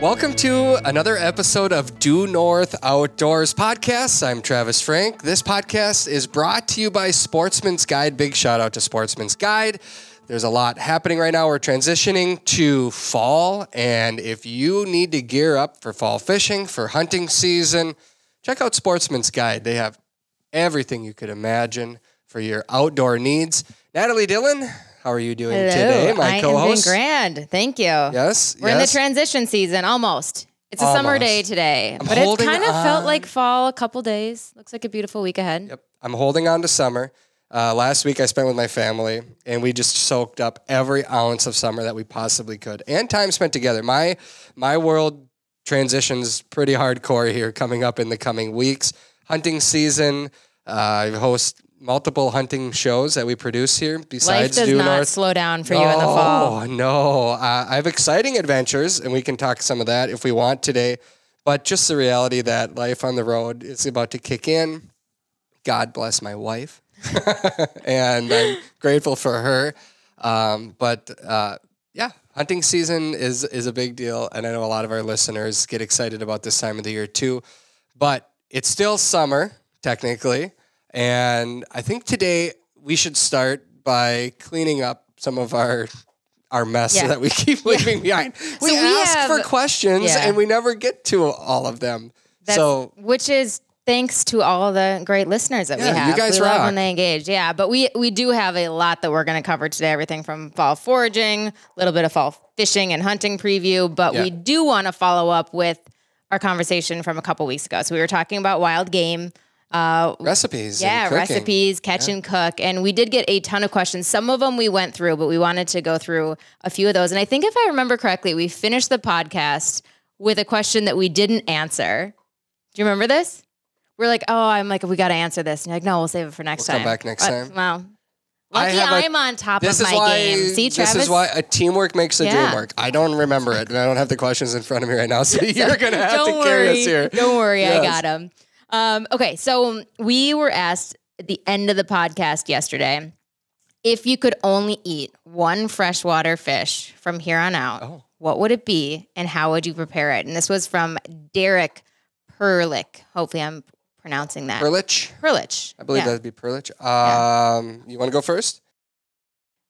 Welcome to another episode of Due North Outdoors Podcast. I'm Travis Frank. This podcast is brought to you by Sportsman's Guide. Big shout out to Sportsman's Guide. There's a lot happening right now. We're transitioning to fall, and if you need to gear up for fall fishing, for hunting season, check out Sportsman's Guide. They have everything you could imagine for your outdoor needs. Natalie Dillon, how are you doing Hello. today, my I co-host? am doing grand. Thank you. Yes, We're in the transition season almost. It's a summer day today, I'm but it kind of felt like fall a couple days. Looks like a beautiful week ahead. Yep. I'm holding on to summer. Uh, last week I spent with my family, and we just soaked up every ounce of summer that we possibly could, and time spent together. My my world transitions pretty hardcore here coming up in the coming weeks. Hunting season. Uh, I host multiple hunting shows that we produce here. Life Besides does Due not North, slow down for you in the fall. Oh no! Uh, I have exciting adventures, and we can talk some of that if we want today. But just the reality that life on the road is about to kick in. God bless my wife, and I'm grateful for her. Um, but uh, yeah, hunting season is is a big deal, and I know a lot of our listeners get excited about this time of the year too. But it's still summer technically, and I think today we should start by cleaning up some of our our mess Yeah. that we keep leaving behind. We we ask for have- questions Yeah. and we never get to all of them. That's, so which is thanks to all the great listeners that Yeah, we you have. guys we love rock. when they engage. Yeah, but we we do have a lot that we're going to cover today. Everything from fall foraging, a little bit of fall fishing and hunting preview. But we do want to follow up with our conversation from a couple weeks ago. So we were talking about wild game. Uh, recipes. yeah, recipes, catch and cook. And we did get a ton of questions. Some of them we went through, but we wanted to go through a few of those. And I think if I remember correctly, we finished the podcast with a question that we didn't answer. Do you remember this? We're like, oh, I'm like, we got to answer this. And you're like, no, we'll save it for next We'll time. come back next Uh, time. Well, I lucky a- I'm on top of my why. game. See, Travis? This is why a teamwork makes the dream work. I don't remember it, and I don't have the questions in front of me right now. So you're gonna have to carry us here. Don't worry, I got him. Um, okay, so we were asked at the end of the podcast yesterday if you could only eat one freshwater fish from here on out, Oh. what would it be and how would you prepare it? And this was from Derek Perlich. Hopefully, I'm pronouncing that. Perlich. Perlich. I believe Yeah. that'd be Perlich. Um, you want to go first?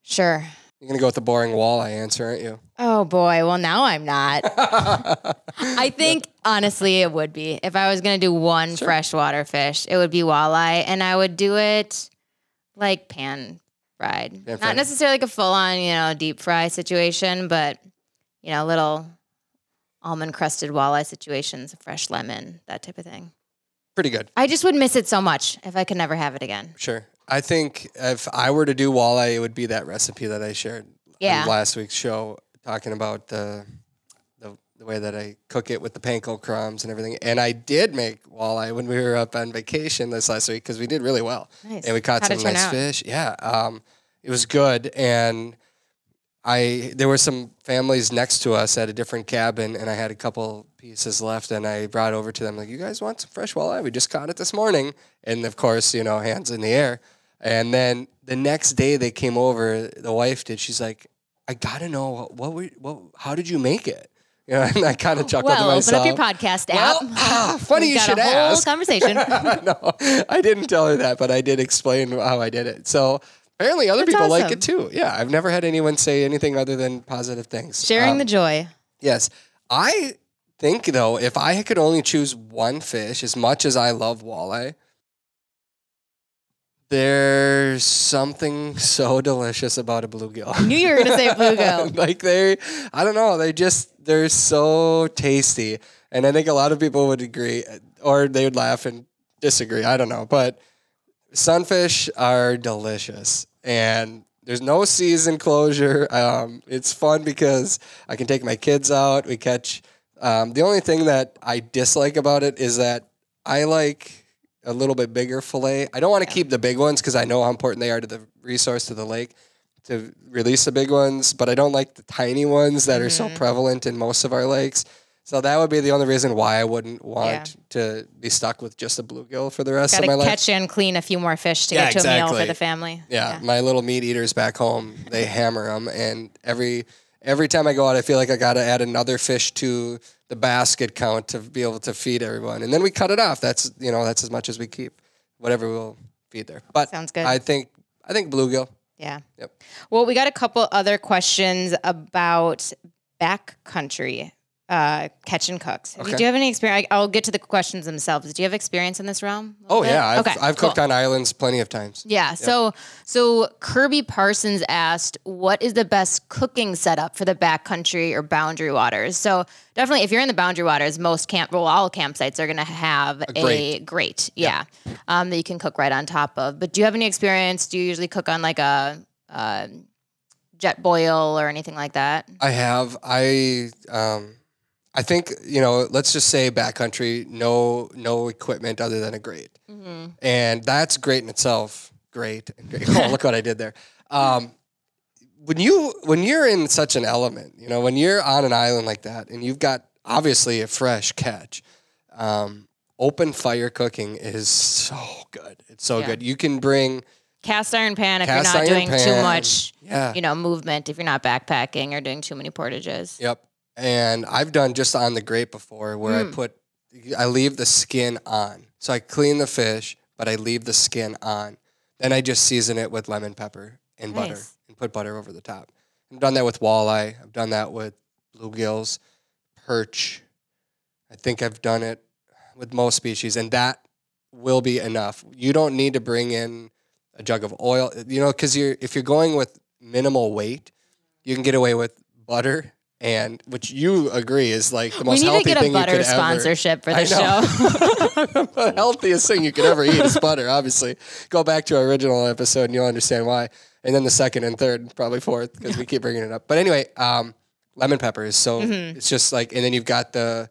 Sure. You're gonna go with the boring walleye answer, aren't you? Oh boy. Well, now I'm not. I think honestly, it would be if I was going to do one Sure. freshwater fish, it would be walleye, and I would do it like pan fried, not fried. necessarily like a full on, you know, deep fry situation, but you know, a little almond crusted walleye situations, fresh lemon, that type of thing. Pretty good. I just would miss it so much if I could never have it again. Sure. I think if I were to do walleye, it would be that recipe that I shared Yeah. on last week's show, talking about the, the the way that I cook it with the panko crumbs and everything. And I did make walleye when we were up on vacation this last week because we did really well, Nice. and we caught How'd some nice out? fish. Yeah, um, it was good. And I there were some families next to us at a different cabin, and I had a couple pieces left, and I brought over to them like, "You guys want some fresh walleye? We just caught it this morning." And of course, you know, hands in the air. And then the next day they came over. The wife did. She's like, "I gotta know what were what? How did you make it?" You know, and I kind of chuckled Well, to open up your podcast Well, app. ah, funny you got should a whole ask. conversation. no, I didn't tell her that, but I did explain how I did it. So apparently, other That's people like it too. Yeah, I've never had anyone say anything other than positive things. Sharing Um, the joy. yes, I think though, if I could only choose one fish, as much as I love walleye, there's something so delicious about a bluegill. I knew you were going to say bluegill. like they, I don't know, they just they're so tasty, and I think a lot of people would agree, or they would laugh and disagree. I don't know, but sunfish are delicious, and there's no season closure. Um, it's fun because I can take my kids out. We catch. Um, the only thing that I dislike about it is that I like a little bit bigger fillet. I don't want to keep the big ones because I know how important they are to the resource to the lake to release the big ones, but I don't like the tiny ones that are so mm-hmm. prevalent in most of our lakes. So that would be the only reason why I wouldn't want to be stuck with just a bluegill for the rest Got of my life. catch and clean a few more fish to Yeah, get to a meal for the family. Yeah, my little meat eaters back home, they hammer them, and every every time I go out, I feel like I got to add another fish to the basket count to be able to feed everyone. And then we cut it off. That's you know that's as much as we keep, whatever we'll feed there. But Sounds good. I think I think bluegill. Yeah. Yep. Well, we got a couple other questions about backcountry uh, catch and cooks. Okay. Do you have any experience? I'll get to the questions themselves. Do you have experience in this realm? Oh bit? yeah, I've, okay. I've cool. cooked on islands plenty of times. Yeah. So so Kirby Parsons asked, "What is the best cooking setup for the backcountry or boundary waters?" So definitely, if you're in the boundary waters, most camp, well, all campsites are going to have a, grate. grate. Yeah, um, that you can cook right on top of. But do you have any experience? Do you usually cook on like a, uh Jetboil or anything like that? I have. I um, I think you know. Let's just say backcountry, no no equipment other than a grate, and that's great in itself. Great. great. Oh, look what I did there. Um, when you when you're in such an element, you know, when you're on an island like that, and you've got obviously a fresh catch, um, open fire cooking is so good. It's so Yeah. good. You can bring Cast iron pan if Cast you're not doing too much, yeah. you know, movement. If you're not backpacking or doing too many portages. Yep. And I've done just on the grate before where. I hmm. put, I leave the skin on. So I clean the fish, but I leave the skin on. Then I just season it with lemon pepper and butter Nice. and put butter over the top. I've done that with walleye. I've done that with bluegills, perch. I think I've done it with most species, and that will be enough. You don't need to bring in a jug of oil, you know, because you're if you're going with minimal weight, you can get away with butter and which you agree is like the most healthy thing you could ever. we need to get a butter sponsorship for the show. the healthiest thing you could ever eat is butter. Obviously, go back to our original episode and you'll understand why. And then the second and third, probably fourth, because we keep bringing it up. But anyway, um, lemon pepper is so Mm-hmm. it's just like, and then you've got the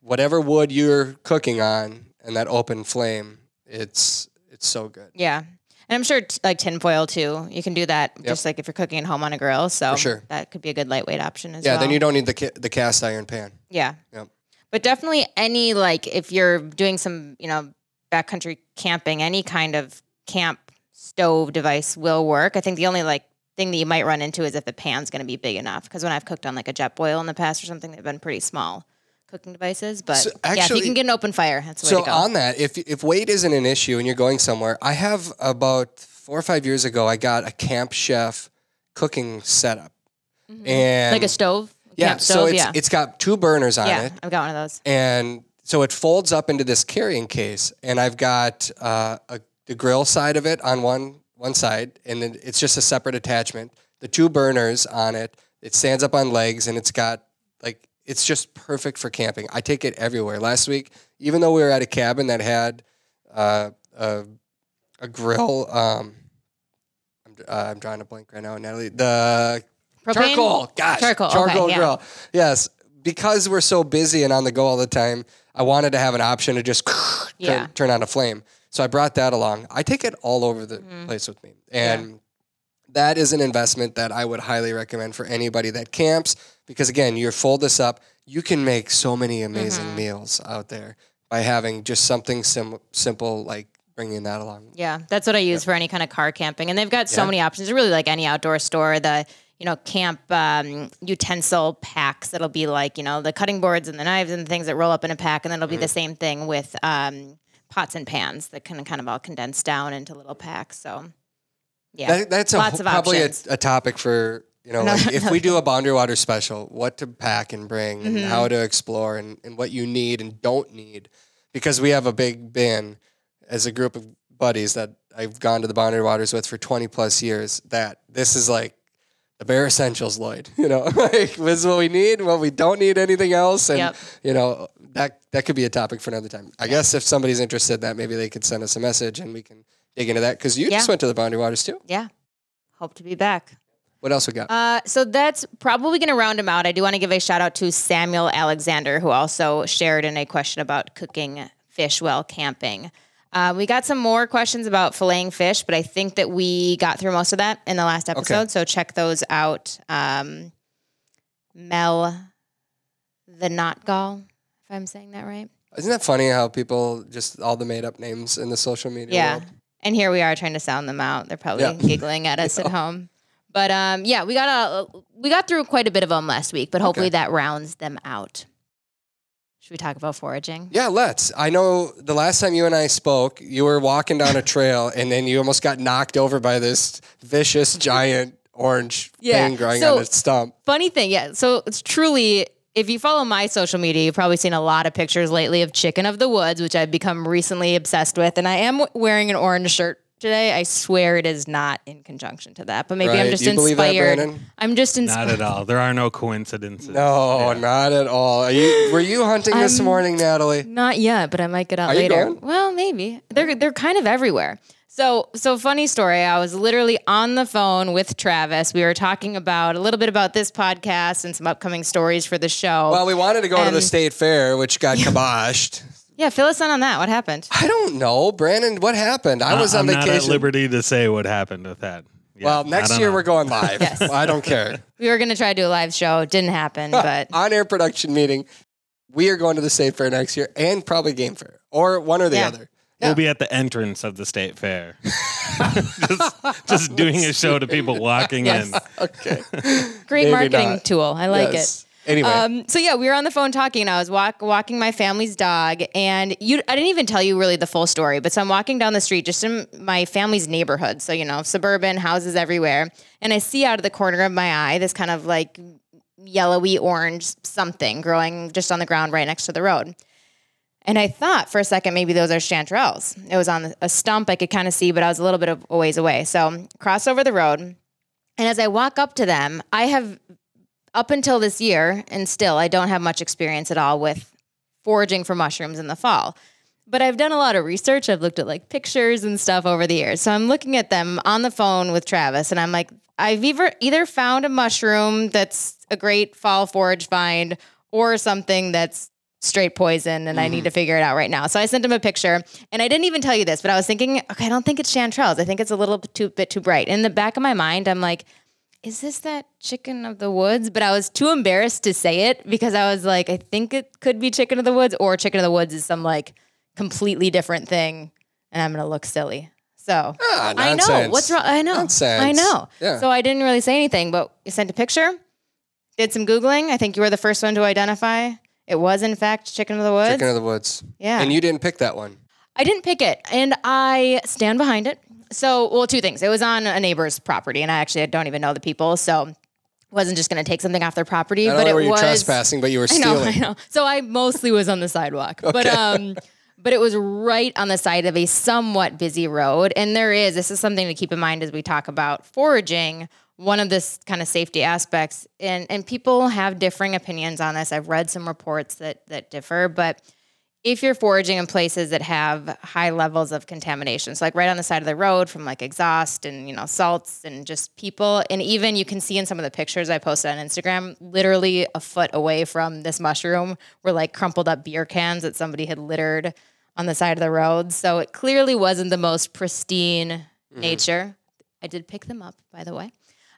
whatever wood you're cooking on and that open flame. It's it's so good. Yeah. And I'm sure t- like tinfoil too. You can do that just like if you're cooking at home on a grill. So For sure. that could be a good lightweight option as well. Yeah, well. then you don't need the ca- the cast iron pan. Yeah. Yep. But definitely any like if you're doing some, you know, backcountry camping, any kind of camp stove device will work. I think the only like thing that you might run into is if the pan's going to be big enough. Because when I've cooked on like a Jetboil in the past or something, they've been pretty small cooking devices. But So yeah, if you can get an open fire, that's the way So to go. on that, if if weight isn't an issue and you're going somewhere, I have about four or five years ago, I got a Camp Chef cooking setup, and Mm-hmm. like a stove. yeah, Camp so stove, it's yeah. it's got two burners on yeah, it, I've got one of those. and so it folds up into this carrying case, and I've got uh, a, the grill side of it on one one side, and then it's just a separate attachment. The two burners on it. It stands up on legs, and it's got like it's just perfect for camping. I take it everywhere. Last week, even though we were at a cabin that had uh, a a grill, um, I'm uh, I'm drawing a blank right now, Natalie. The Propane? charcoal, gosh, Charcoal, okay, charcoal yeah. grill. Yes, because we're so busy and on the go all the time, I wanted to have an option to just turn, Yeah. turn on a flame. So I brought that along. I take it all over the Mm-hmm. place with me, and that is an investment that I would highly recommend for anybody that camps. Because again, you fold this up, you can make so many amazing Mm-hmm. meals out there by having just something sim- simple like bringing that along. Yeah, that's what I use for any kind of car camping, and they've got so Yeah. many options. Really, like any outdoor store, the you know camp um, utensil packs that'll be like you know the cutting boards and the knives and the things that roll up in a pack, and then it'll be the Mm-hmm. same thing with um, pots and pans that can kind of all condense down into little packs. So yeah, That, that's a, lots of probably a, options. a topic for you know like if we do a boundary water special, what to pack and bring, and Mm-hmm. how to explore, and, and what you need and don't need, because we have a big bin as a group of buddies that I've gone to the boundary waters with for twenty plus years. That this is like the bare essentials, Lloyd. You know, like this is what we need, what we don't need, anything else, and Yep. you know that that could be a topic for another time. I guess if somebody's interested, in that maybe they could send us a message and we can dig into that because you just went to the boundary waters too. yeah. Hope to be back. What else we got? Uh, so that's probably going to round them out. I do want to give a shout out to Samuel Alexander, who also shared in a question about cooking fish while camping. Uh, we got some more questions about filleting fish, but I think that we got through most of that in the last episode. So check those out. Um, Mel, the Notgall, if I'm saying that right. Isn't that funny how people just all the made up names in the social media Yeah. world? And here we are trying to sound them out. They're probably Yeah. giggling at us at home. But um, yeah, we got a we got through quite a bit of them last week, but hopefully Okay. that rounds them out. Should we talk about foraging? Yeah, let's. I know the last time you and I spoke, you were walking down a trail and then you almost got knocked over by this vicious giant orange Yeah, thing growing so- on its stump. Funny thing, yeah. So it's truly, if you follow my social media, you've probably seen a lot of pictures lately of chicken of the woods, which I've become recently obsessed with. And I am wearing an orange shirt today. I swear it is not in conjunction to that, but maybe I'm just Do you believe that, inspired. I'm just inspired. Not at all. There are no coincidences. No, Yeah. not at all. Are you, were you hunting this morning, Natalie? Not yet, but I might get out Are you later. going? Well, maybe they're they're kind of everywhere. So so funny story. I was literally on the phone with Travis. We were talking about a little bit about this podcast and some upcoming stories for the show. Well, we wanted to go to the state fair, which got kiboshed. yeah, fill us in on that. What happened? I don't know, Brandon. What happened? I was on I'm not at liberty to say what happened with that. Yeah, well, next year know. we're going live. Yes. I don't care. We were gonna try to do a live show. Didn't happen, but on air production meeting. We are going to the state fair next year and probably game fair or one or the Yeah. other. We'll be at the entrance of the state fair, just, just doing a show to people walking Yes. in. Okay. great Maybe marketing not. tool. I like it. Anyway, Um, so yeah, we were on the phone talking, and I was walk, walking my family's dog, and you. I didn't even tell you really the full story, but so I'm walking down the street, just in my family's neighborhood. So you know, suburban houses everywhere, and I see out of the corner of my eye this kind of like yellowy orange something growing just on the ground right next to the road. And I thought for a second maybe those are chanterelles. It was on a stump I could kind of see, but I was a little bit of a ways away. So cross over the road, and as I walk up to them, I have up until this year, and still, I don't have much experience at all with foraging for mushrooms in the fall. But I've done a lot of research. I've looked at like pictures and stuff over the years. So I'm looking at them on the phone with Travis, and I'm like, I've either either found a mushroom that's a great fall forage find, or something that's straight poison, and I need to figure it out right now. So I sent him a picture, and I didn't even tell you this, but I was thinking, okay, I don't think it's chanterelles. I think it's a little bit too bit too bright. In the back of my mind, I'm like, is this that chicken of the woods? But I was too embarrassed to say it because I was like, I think it could be chicken of the woods, or chicken of the woods is some like completely different thing, and I'm gonna look silly. So Ah, I know what's wrong. I know. Nonsense. I know. Yeah. So I didn't really say anything, but you sent a picture, did some googling. I think you were the first one to identify. It was in fact chicken of the woods. Chicken of the woods. Yeah. And you didn't pick that one. I didn't pick it, and I stand behind it. So, well, two things. It was on a neighbor's property, and I actually don't even know the people, so wasn't just going to take something off their property. But it were you was trespassing, but you were I know, stealing. I know. So I mostly was on the sidewalk, but um, but it was right on the side of a somewhat busy road, and there is this is something to keep in mind as we talk about foraging. One of this kind of safety aspects, and and people have differing opinions on this. I've read some reports that that differ, but if you're foraging in places that have high levels of contamination, so like right on the side of the road from like exhaust and you know salts and just people, and even you can see in some of the pictures I posted on Instagram, literally a foot away from this mushroom were like crumpled up beer cans that somebody had littered on the side of the road. So it clearly wasn't the most pristine mm-hmm. nature. I did pick them up, by the way.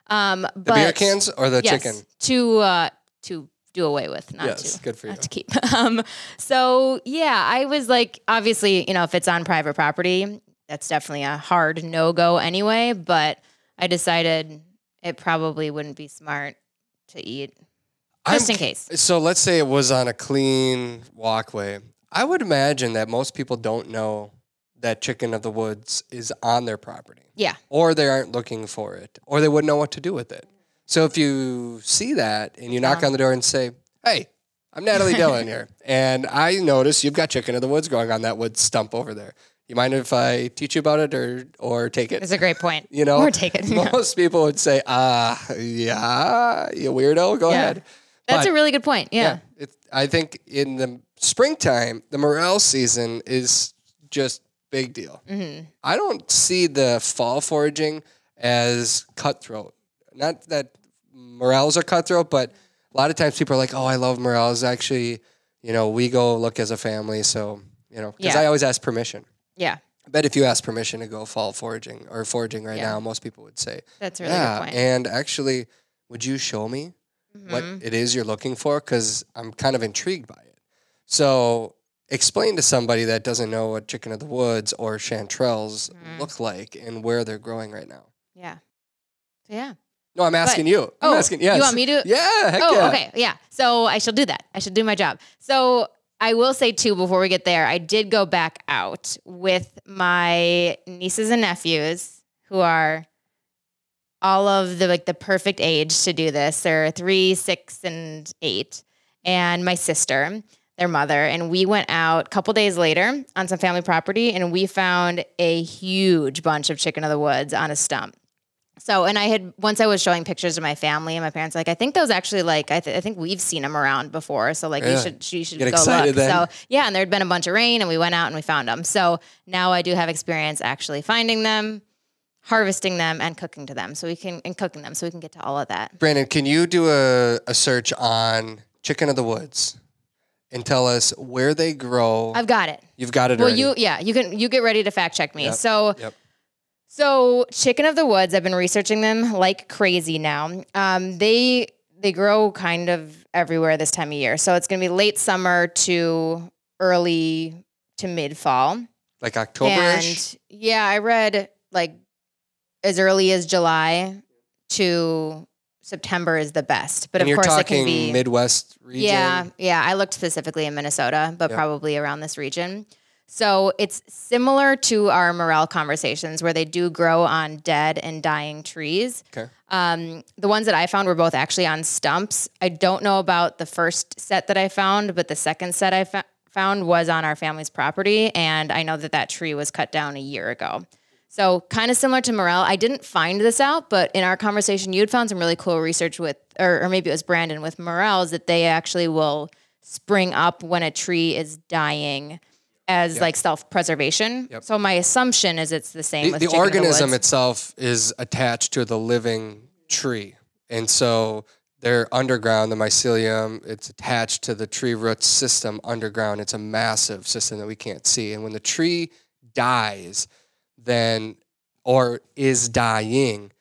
Um, The but beer cans or the yes, chicken? to uh, to do away with, not Yes, to good for not to keep. Um, so yeah, I was like, obviously, you know, if it's on private property, that's definitely a hard no go anyway. But I decided it probably wouldn't be smart to eat, just I'm in case. So let's say it was on a clean walkway. I would imagine that most people don't know that chicken of the woods is on their property, Yeah, or they aren't looking for it, or they wouldn't know what to do with it. So if you see that and you knock Yeah. on the door and say, "Hey, I'm Natalie Dillon here, and I notice you've got chicken of the woods growing on that wood stump over there. You mind if I teach you about it, or or take it?" it's a great point. You know, or take it. Yeah. Most people would say, "Ah, yeah, you weirdo, go Yeah. ahead." That's But- a really good point. Yeah. it, I think in the springtime, the morel season is just big deal. hmm I don't see the fall foraging as cutthroat. Not that morels are cutthroat, but a lot of times people are like, "Oh, I love morels." Actually, you know, we go look as a family, so you know, because Yeah. I always ask permission. Yeah, I bet if you ask permission to go fall foraging or foraging right Yeah. now, most people would say, that's a really "Yeah." good point. And actually, would you show me what Mhm. it is you're looking for because I'm kind of intrigued by it. So explain to somebody that doesn't know what chicken of the woods or chanterelles Mhm. look like and where they're growing right now. Yeah. So, yeah. No, I'm asking you. I'm Oh, asking. Yes. you want me to- Yeah. Heck Oh, yeah. okay. Yeah. So I shall do that. I should do my job. So I will say too, before we get there, I did go back out with my nieces and nephews who are all of the like the perfect age to do this. They're three, six, and eight. And my sister, their mother, and we went out a couple days later on some family property and we found a huge bunch of chicken of the woods on a stump. So, and I had once I was showing pictures to my family and my parents, like, I think those actually like I, th- I think we've seen them around before. So, like, you should you should Get go excited look. then. So, yeah, and there'd been a bunch of rain, and we went out and we found them. So now I do have experience actually finding them, harvesting them, and cooking to them. So we can and cooking them, so we can get to all of that. Brandon, can you do a, a search on chicken of the woods and tell us where they grow? I've got it. You've got it Well, already. you yeah, you can you get ready to fact check me. Yep. So Yep. so chicken of the woods, I've been researching them like crazy now. Um, they they grow kind of everywhere this time of year. So it's gonna be late summer to early to mid fall. like October-ish? And yeah, I read like as early as July to September is the best. But and of course it can be Midwest region. yeah, yeah. I looked specifically in Minnesota, but Yeah. probably around this region. So it's similar to our morel conversations where they do grow on dead and dying trees. Okay. Um, the ones that I found were both actually on stumps. I don't know about the first set that I found, but the second set I fo- found was on our family's property. And I know that that tree was cut down a year ago. So kind of similar to morel. I didn't find this out, but in our conversation, you had found some really cool research with, or, or maybe it was Brandon with morels, that they actually will spring up when a tree is dying as like self-preservation. Yep. So my assumption is it's the same The, with the organism woods. itself is attached to the living tree. And so they're underground, the mycelium, it's attached to the tree root system underground. It's a massive system that we can't see. And when the tree dies, then, or is dying,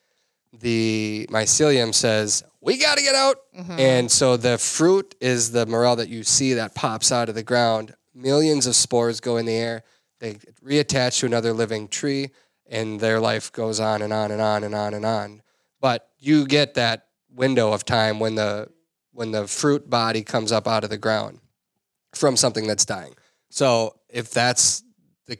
the mycelium says, we got to get out. Mm-hmm. And so the fruit is the morel that you see that pops out of the ground. Millions of spores go in the air. They reattach to another living tree, and their life goes on and on and on and on and on. But you get that window of time when the when the fruit body comes up out of the ground from something that's dying. So if that's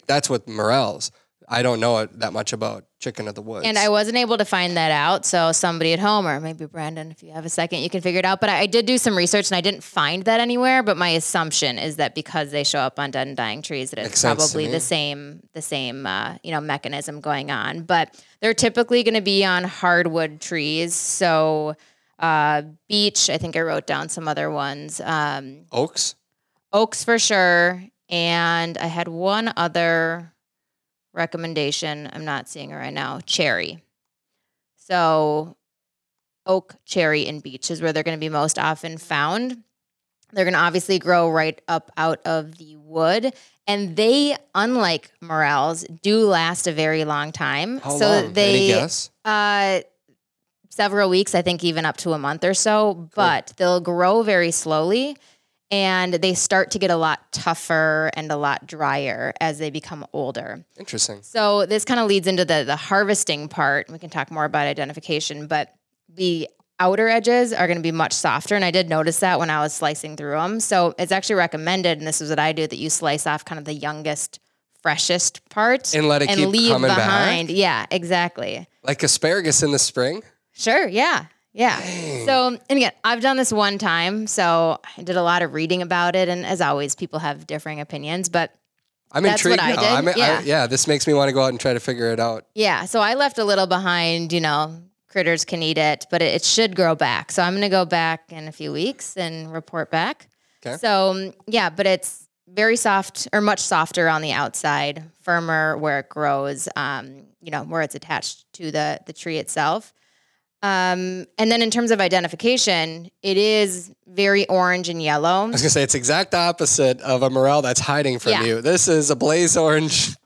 that's what morels. I don't know it that much about chicken of the woods. And I wasn't able to find that out. So somebody at home, or maybe Brandon, if you have a second, you can figure it out. But I, I did do some research and I didn't find that anywhere. But my assumption is that because they show up on dead and dying trees, that it's Makes probably the same the same uh, you know mechanism going on. But they're typically going to be on hardwood trees. So uh, beech, I think I wrote down some other ones. Um, oaks. oaks for sure. And I had one other recommendation. I'm not seeing it right now. Cherry. So oak, cherry, and beech is where they're going to be most often found. They're going to obviously grow right up out of the wood. And they, unlike morels, do last a very long time. How so long? Any they guess? uh, several weeks, I think even up to a month or so, but they'll grow very slowly and they start to get a lot tougher and a lot drier as they become older. Interesting. So this kind of leads into the the harvesting part. We can talk more about identification, but the outer edges are going to be much softer and I did notice that when I was slicing through them. So it's actually recommended and this is what I do that you slice off kind of the youngest freshest part And let it keep leave coming back? Yeah, exactly. Like asparagus in the spring. Sure. Yeah. Yeah. So, and again, I've done this one time. So I did a lot of reading about it. And as always, people have differing opinions. But I'm That's what intrigued I did, I'm, I, yeah. yeah, this makes me want to go out and try to figure it out. yeah, so I left a little behind, you know, critters can eat it, but it, it should grow back. So I'm going to go back in a few weeks and report back. Okay. So, yeah, but it's very soft or much softer on the outside, firmer where it grows, um, you know, where it's attached to the, the tree itself. Um, and then in terms of identification, it is very orange and yellow. I was gonna say it's exact opposite of a morel that's hiding from Yeah. you. This is a blaze orange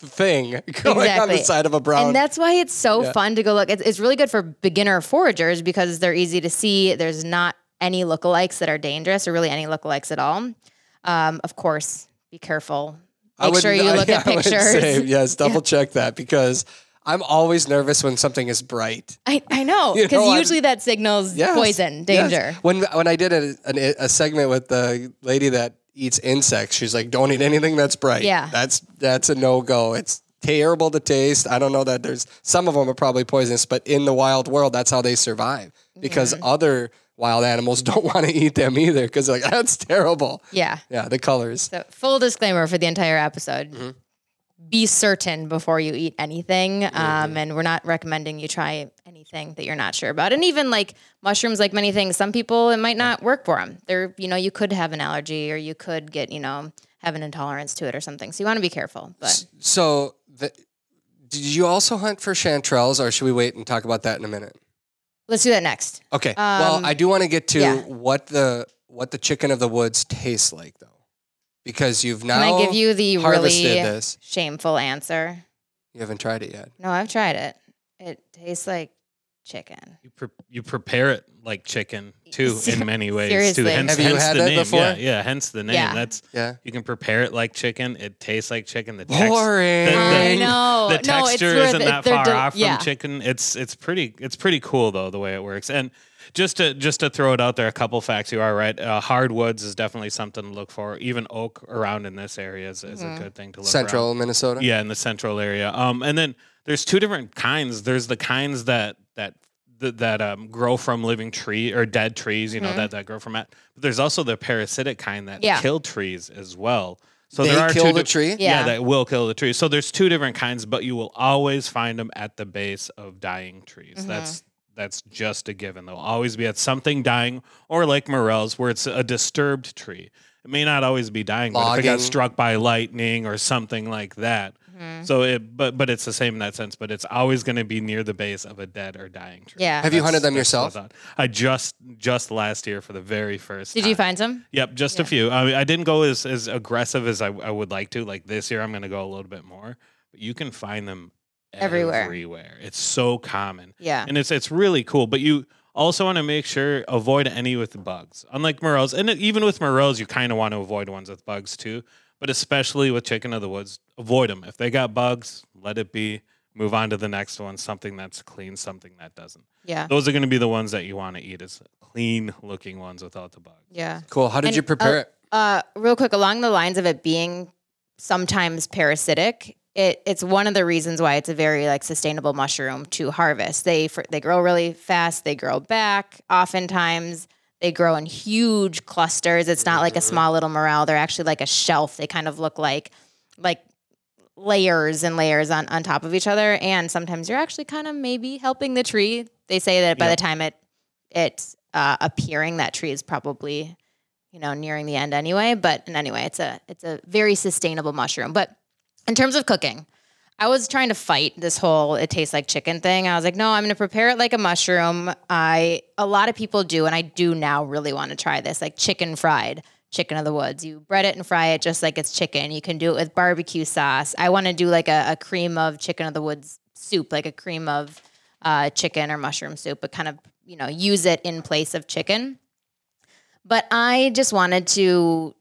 thing going on Exactly. the side of a brown. And that's why it's so Yeah. fun to go look. It's, it's really good for beginner foragers because they're easy to see. There's not any lookalikes that are dangerous or really any lookalikes at all. Um, of course, be careful. Make sure you look I- at I would pictures. say, yes, double check that because I'm always nervous when something is bright. I, I know You because know, I'm- usually that signals Yes, poison, yes. danger. When when I did a, an, a segment with the lady that eats insects, she's like, "Don't eat anything that's bright." Yeah. that's that's a no go. It's terrible to taste. I don't know that there's some of them are probably poisonous, but in the wild world, that's how they survive because Mm-hmm. other wild animals don't want to eat them either because like that's terrible. Yeah. Yeah, the colors. So full disclaimer for the entire episode. Mm-hmm. Be certain before you eat anything. Um, and we're not recommending you try anything that you're not sure about. And even like mushrooms, like many things, some people it might not work for them. They're, you know, you could have an allergy or you could get, you know, have an intolerance to it or something. So you want to be careful. But So, the, did you also hunt for chanterelles, or should we wait and talk about that in a minute? let's do that next. Okay. well, Um, I do want to get to yeah. what the what the chicken of the woods tastes like, though, because you've now Can I give you the harvested really this. shameful answer? You haven't tried it yet. No, I've tried it. It tastes like chicken. You, pre- you prepare it like chicken too in many ways seriously. too. Hence, Have you hence had the that name. before? Yeah, yeah. Hence the name. Yeah. That's Yeah. you can prepare it like chicken. It tastes like chicken. The text- Boring. the- the- I know. the no, it's texture worth isn't it. that They're far del- off from yeah. chicken. It's it's pretty it's pretty cool though the way it works. And just to just to throw it out there, a couple facts. You are right. Uh, hardwoods is definitely something to look for. Even oak around in this area is, is Mm-hmm. a good thing to look for. Central around. Minnesota. Yeah, in the central area. Um, and then there's two different kinds. There's the kinds that that that, that um, grow from living tree or dead trees. You know that that grow from that. But there's also the parasitic kind that Mm-hmm. Yeah. kill trees as well. So They there are kill two the di- tree? Yeah. Yeah. that will kill the tree. So there's two different kinds, but you will always find them at the base of dying trees. Mm-hmm. That's that's just a given. They'll always be at something dying, or like morels, where it's a disturbed tree. It may not always be dying, but if it got struck by lightning or something like that. Mm-hmm. So it, but but it's the same in that sense. But it's always going to be near the base of a dead or dying tree. Yeah. Have you hunted them yourself? what's on. I just just last year for the very first. Did you find some? Yep, just a few. I mean, I didn't go as, as aggressive as I, I would like to. Like this year, I'm going to go a little bit more. But you can find them Everywhere. Everywhere. It's so common, Yeah. and it's it's really cool. But you also want to make sure avoid any with bugs. Unlike morels, and even with morels, you kind of want to avoid ones with bugs too. But especially with chicken of the woods, avoid them. If they got bugs, let it be. Move on to the next one. Something that's clean, something that doesn't. Yeah. Those are going to be the ones that you want to eat. Is clean looking ones without the bugs. Yeah. Cool. How did And, you prepare it? Uh, real quick, along the lines of it being sometimes parasitic, it, it's one of the reasons why it's a very like sustainable mushroom to harvest. They for, they grow really fast. They grow back. Oftentimes, they grow in huge clusters. It's not like a small little morel. They're actually like a shelf. They kind of look like like layers and layers on, on top of each other. And sometimes you're actually kind of maybe helping the tree. They say that by Yep. the time it it's uh, appearing, that tree is probably you know nearing the end anyway. But and anyway, it's a it's a very sustainable mushroom. But in terms of cooking, I was trying to fight this whole it tastes like chicken thing. I was like, no, I'm going to prepare it like a mushroom. I a lot of people do, and I do now really want to try this, like chicken fried chicken of the woods. You bread it and fry it just like it's chicken. You can do it with barbecue sauce. I want to do like a, a cream of chicken of the woods soup, like a cream of uh, chicken or mushroom soup, but kind of you know use it in place of chicken. But I just wanted to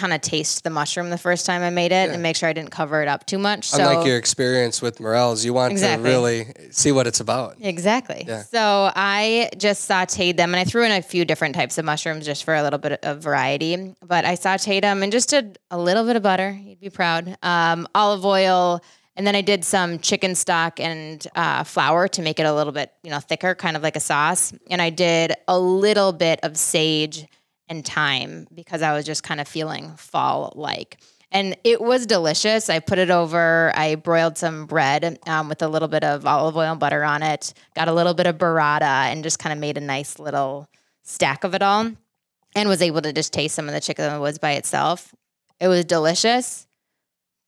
kind of taste the mushroom the first time I made it and make sure I didn't cover it up too much. So Unlike your experience with morels, you want Exactly. to really see what it's about. Exactly. Yeah. So I just sauteed them and I threw in a few different types of mushrooms just for a little bit of variety. But I sauteed them and just did a little bit of butter. You'd be proud. Um, olive oil. And then I did some chicken stock and uh, flour to make it a little bit, you know, thicker, kind of like a sauce. And I did a little bit of sage and thyme because I was just kind of feeling fall like. And it was delicious. I put it over, I broiled some bread um, with a little bit of olive oil and butter on it, got a little bit of burrata, and just kind of made a nice little stack of it all. And was able to just taste some of the chicken in the woods by itself. It was delicious.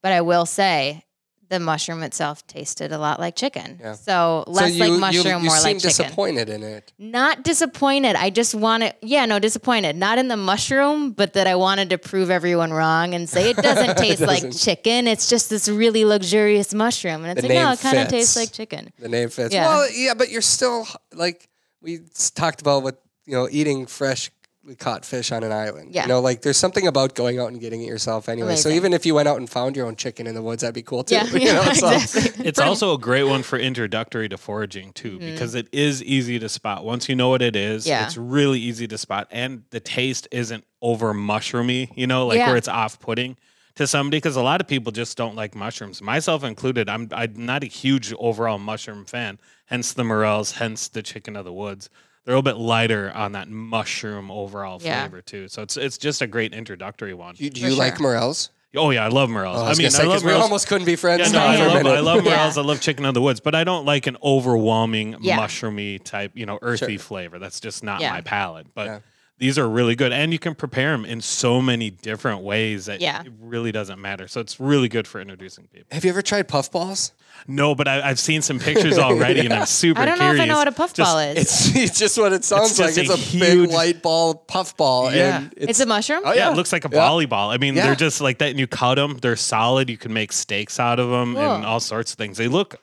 But I will say, the mushroom itself tasted a lot like chicken. Yeah. So less like mushroom, you more like chicken. disappointed in it. Not disappointed. I just wanted, yeah, no, disappointed. Not in the mushroom, but that I wanted to prove everyone wrong and say it doesn't taste like doesn't. chicken. It's just this really luxurious mushroom. And it's The like, no, it kind of tastes like chicken. The name fits. Yeah. Well, yeah, but you're still like we talked about with you know eating fresh caught fish on an island. Yeah. You know, like there's something about going out and getting it yourself anyway. So even if you went out and found your own chicken in the woods, that'd be cool too. Yeah, you yeah, know, so- exactly. It's also a great one for introductory to foraging too, because it is easy to spot. Once you know what it is, Mm-hmm. Yeah. it's really easy to spot, and the taste isn't over mushroomy. You know, like Yeah. where it's off putting to somebody. Because a lot of people just don't like mushrooms, myself included. I'm I'm not a huge overall mushroom fan. Hence the morels. Hence the chicken of the woods. They're a little bit lighter on that mushroom overall Yeah. flavor too. So it's it's just a great introductory one. Do, do For you like morels? Oh yeah, I love morels. Oh, I, I mean, say, I love 'cause we almost couldn't be friends Yeah, no, I love. I love Yeah. morels. I love chicken of the woods, but I don't like an overwhelming Yeah. mushroomy type, you know, earthy Sure. flavor. That's just not Yeah. my palate. But Yeah. These are really good, and you can prepare them in so many different ways that Yeah. it really doesn't matter. So it's really good for introducing people. Have you ever tried puffballs? No, but I, I've seen some pictures already, and I'm super I don't know curious. if I know what a Just- puffball is. It's, it's just what it sounds It's like. just It's a a, big huge- light ball puffball. Yeah. And it's, a mushroom. Oh, Yeah, yeah. it looks like a Yeah. volleyball. I mean, Yeah. they're just like that, and you cut them. They're solid. You can make steaks out of them and all sorts of things. They look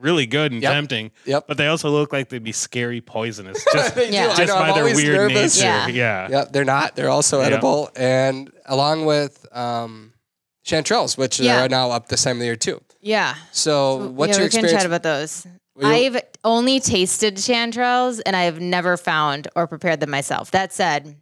really good and Yep. tempting. Yep. But they also look like they'd be scary poisonous. Just, They. Yeah. I just know, I'm by their always weird nervous. nature. Yeah. Yeah. Yeah, they're not. They're also Yeah. edible, and along with um, chanterelles, which Yeah. are now up this time of the year too. Yeah. So, what's yeah, your we can experience? chat about those. I've only tasted chanterelles and I've never found or prepared them myself. That said,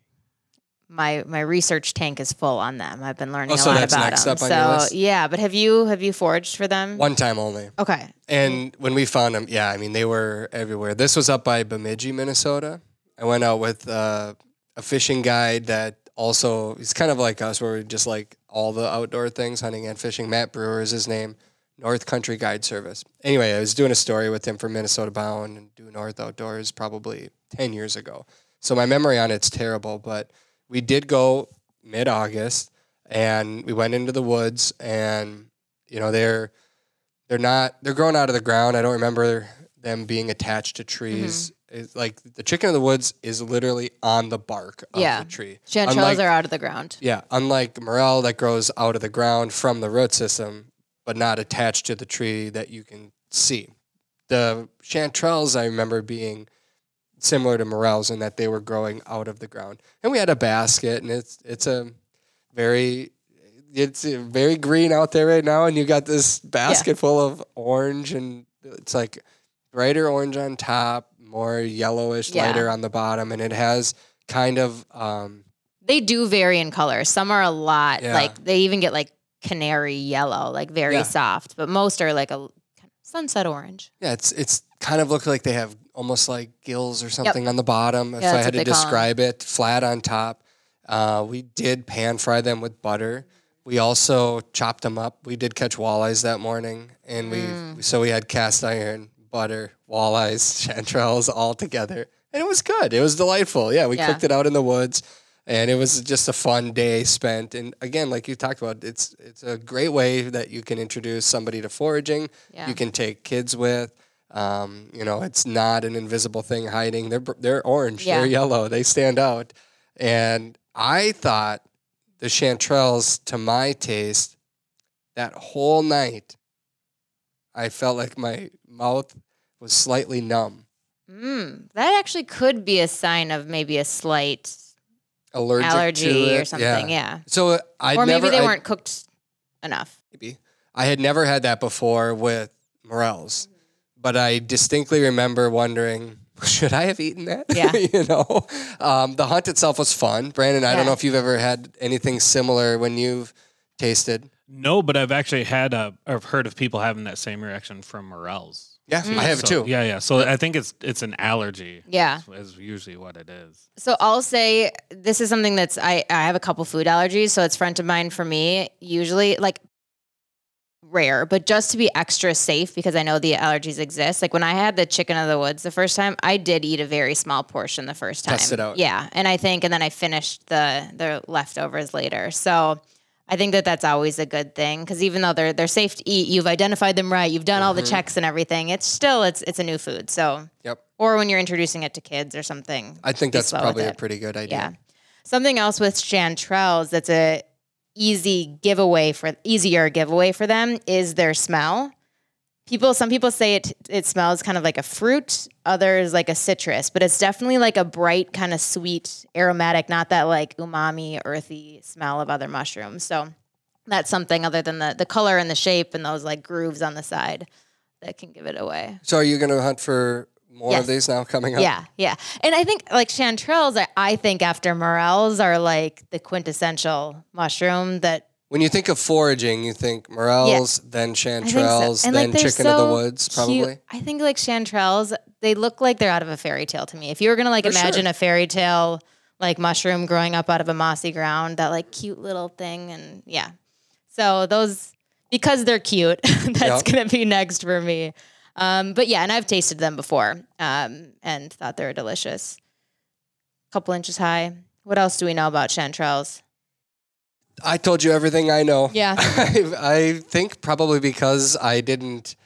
my my research tank is full on them. I've been learning Oh, a so lot that's about next them. up on so your list? yeah, but have you have you foraged for them? One time only. Okay. And when we found them, yeah, I mean, they were everywhere. This was up by Bemidji, Minnesota. I went out with uh, a fishing guide that also, he's kind of like us, where we just like all the outdoor things, hunting and fishing. Matt Brewer is his name, North Country Guide Service. Anyway, I was doing a story with him for Minnesota Bound and Due North Outdoors probably 10 years ago. So my memory on it's terrible, but we did go mid August and we went into the woods and, you know, they're, they're not they're growing out of the ground. I don't remember them being attached to trees. Mm-hmm. It's like the chicken of the woods is literally on the bark of Yeah. the tree. Chanterelles Unlike- are out of the ground. Yeah, unlike morel that grows out of the ground from the root system, but not attached to the tree that you can see. The chanterelles I remember being similar to morels in that they were growing out of the ground. And we had a basket, and it's it's a very it's very green out there right now, and you got this basket full of orange, and it's like brighter orange on top, more yellowish, Yeah. lighter on the bottom, and it has kind of um, They do vary in color. Some are a lot Yeah. like they even get like canary yellow, like very Yeah. soft, but most are like a sunset orange. Yeah, it's it's kind of look like they have almost like gills or something on the bottom. If Yeah, I had to they call 'em. describe it, flat on top. Uh, we did pan fry them with butter. We also chopped them up. We did catch walleyes that morning, and we Mm. so we had cast iron, butter, walleyes, chanterelles all together, and it was good. It was delightful. Yeah, we Yeah. cooked it out in the woods, and it was just a fun day spent. And again, like you talked about, it's it's a great way that you can introduce somebody to foraging Yeah. you can take kids with. Um, you know, it's not an invisible thing hiding. They're they're orange, Yeah. they're yellow, they stand out. And I thought the chanterelles, to my taste, that whole night, I felt like my mouth was slightly numb, Mm, that actually could be a sign of maybe a slight allergic allergy or something. Yeah. So I or maybe never, they I- weren't cooked enough. maybe. I had never had that before with morels, but I distinctly remember wondering, should I have eaten that? Yeah. you know, um, the hunt itself was fun. Brandon, I Yeah. don't know if you've ever had anything similar when you've tasted. No, but I've actually had a, I've heard of people having that same reaction from morels. Yeah, I have So, too. Yeah, yeah. So I think it's it's an allergy. Yeah. is usually what it is. So I'll say this is something that's I, I have a couple food allergies, so it's front of mind for me. Usually, like rare, but just to be extra safe because I know the allergies exist. Like when I had the chicken of the woods the first time, I did eat a very small portion the first time. Test it out. Yeah, and I think, and then I finished the the leftovers later. So. I think that that's always a good thing because even though they're they're safe to eat, you've identified them right, you've done all the mm-hmm. checks and everything. It's still it's it's a new food. So Yep. or when you're introducing it to kids or something. I think that's probably a pretty good idea. Yeah. Something else with chanterelles that's a easy giveaway for easier giveaway for them is their smell. people some people say it it smells kind of like a fruit others like a citrus but it's definitely like a bright kind of sweet aromatic not that like umami earthy smell of other mushrooms so that's something other than the the color and the shape and those like grooves on the side that can give it away So are you going to hunt for more Yes. of these now coming up? yeah yeah and i think like chanterelles I, I think after morels are like the quintessential mushroom that When you think of foraging, you think morels, then I think so. chanterelles, then like, chicken of the so woods, cute. probably. I think like chanterelles, they look like they're out of a fairy tale to me. If you were gonna like For imagine sure. a fairy tale like mushroom growing up out of a mossy ground, that like cute little thing, and yeah. So those because they're cute, that's Yep. gonna be next for me. Um, but yeah, and I've tasted them before um, and thought they were delicious. Couple inches high. What else do we know about chanterelles? I told you everything I know. Yeah. I, I think probably because I didn't,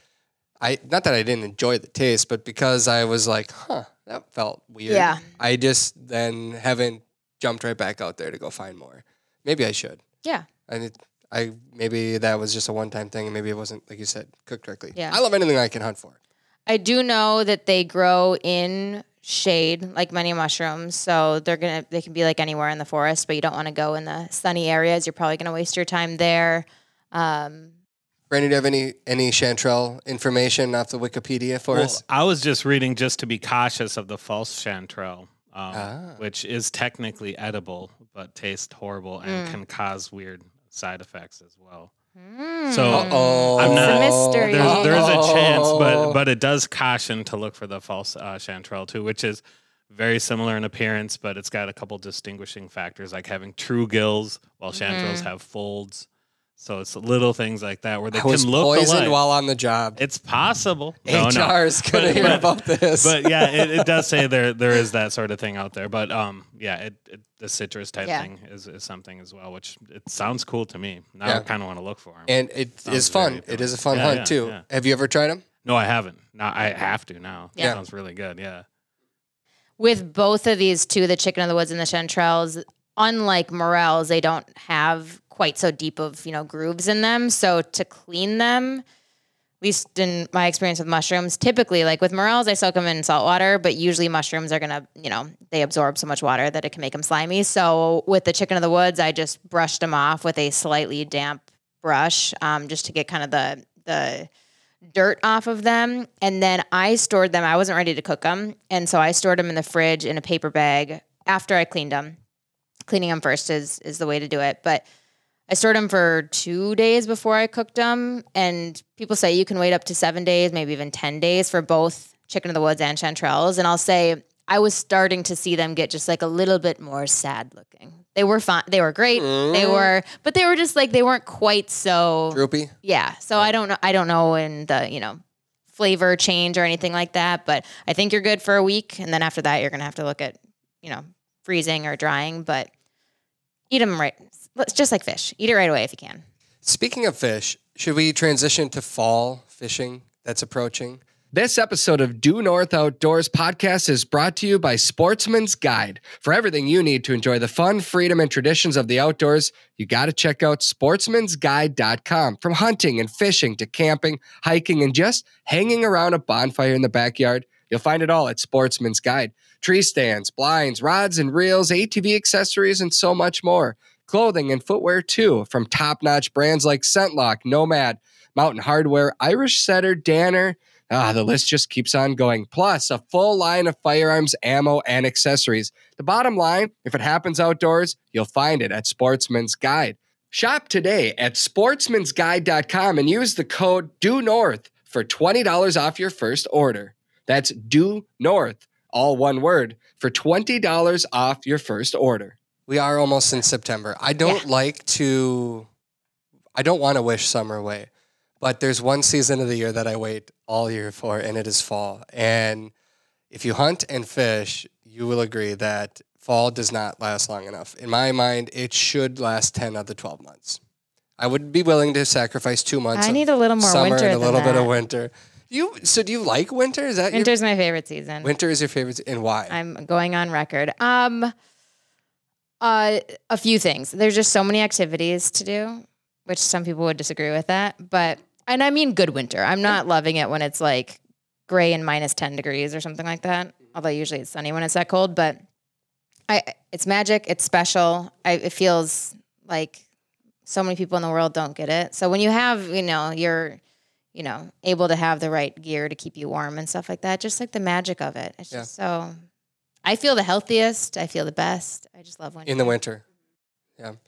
I not that I didn't enjoy the taste, but because I was like, huh, that felt weird. Yeah. I just then haven't jumped right back out there to go find more. Maybe I should. Yeah. I I maybe that was just a one time thing, and maybe it wasn't like you said cooked correctly. Yeah. I love anything I can hunt for. I do know that they grow in shade like many mushrooms. So they're gonna they can be like anywhere in the forest, but you don't want to go in the sunny areas. You're probably gonna waste your time there. Um, Brandon, do you have any any chanterelle information off the Wikipedia for Well, us? I was just reading just to be cautious of the false chanterelle, um, Ah. which is technically edible but tastes horrible and Mm. can cause weird side effects as well. mm, So, Uh-oh. I'm not- It's a mystery. There's, there is a chance, but but it does caution to look for the false uh, chanterelle too, which is very similar in appearance, but it's got a couple distinguishing factors like having true gills, while chanterelles Mhm. have folds. So it's little things like that where they I was can look poisoned alike. while on the job. it's possible. No, no. HR is gonna But- hear but- about this. but yeah, it, it does say there there is that sort of thing out there. But um, yeah, it, it the citrus type Yeah. thing is, is something as well, which it sounds cool to me. Now Yeah. I kind of want to look for them. and it Sounds is fun. very It is a fun appealing. hunt Yeah, too. yeah, yeah. Have you ever tried them? no, I haven't. Now I have to now. Yeah. sounds really good. Yeah. with both of these two, the chicken of the woods and the chanterelles, unlike morels, they don't have quite so deep of you know grooves in them. So to clean them, at least in my experience with mushrooms, typically like with morels, I soak them in salt water, but usually mushrooms are gonna you know they absorb so much water that it can make them slimy. So with the chicken of the woods, I just brushed them off with a slightly damp brush, um, just to get kind of the the dirt off of them. And then I stored them. I wasn't ready to cook them. And so I stored them in the fridge in a paper bag after I cleaned them. Cleaning them first is, is the way to do it. But I stored them for two days before I cooked them. And people say you can wait up to seven days, maybe even 10 days for both chicken of the woods and chanterelles. And I'll say I was starting to see them get just like a little bit more sad looking. They were fine. They were great. They Mm. were, but they were just like, they weren't quite so Droopy? yeah. So I don't know. I don't know in the you know flavor change or anything like that. But I think you're good for a week, and then after that, you're gonna have to look at you know freezing or drying. But eat them right. It's just like fish. Eat it right away if you can. Speaking of fish, should we transition to fall fishing that's approaching? This episode of Due North Outdoors podcast is brought to you by Sportsman's Guide. For everything you need to enjoy the fun, freedom, and traditions of the outdoors, you got to check out sportsmansguide.com. From hunting and fishing to camping, hiking, and just hanging around a bonfire in the backyard, you'll find it all at Sportsman's Guide. Tree stands, blinds, rods and reels, ATV accessories, and so much more. Clothing and footwear too, from top-notch brands like ScentLok, Nomad, Mountain Hardwear, Irish Setter, Danner. Ah, the list just keeps on going. Plus, a full line of firearms, ammo, and accessories. The bottom line if it happens outdoors, you'll find it at Sportsman's Guide. Shop today at sportsmansguide.com and use the code DUE NORTH for $20 off your first order. That's DUE NORTH, all one word, for $20 off your first order. We are almost in September. I don't like to, I don't want to wish summer away, but there's one season of the year that I wait all year for, and it is fall. And if you hunt and fish, you will agree that fall does not last long enough. In my mind, it should last 10 of the 12 months. I would be willing to sacrifice two months I need a little more summer winter and a little bit of winter. You so do you like winter? Is that Winter's my favorite season. winter is your favorite and why? I'm going on record. Um, uh, a few things. There's just so many activities to do, which some people would disagree with that. But and I mean good winter. I'm not loving it when it's like gray and minus 10 degrees or something like that. Although usually it's sunny when it's that cold, but I it's magic, it's special. I, it feels like so many people in the world don't get it. So when you have, you know, you're you know, able to have the right gear to keep you warm and stuff like that, just like the magic of it. It's Yeah. just so I feel the healthiest, I feel the best. I just love winter. in the winter.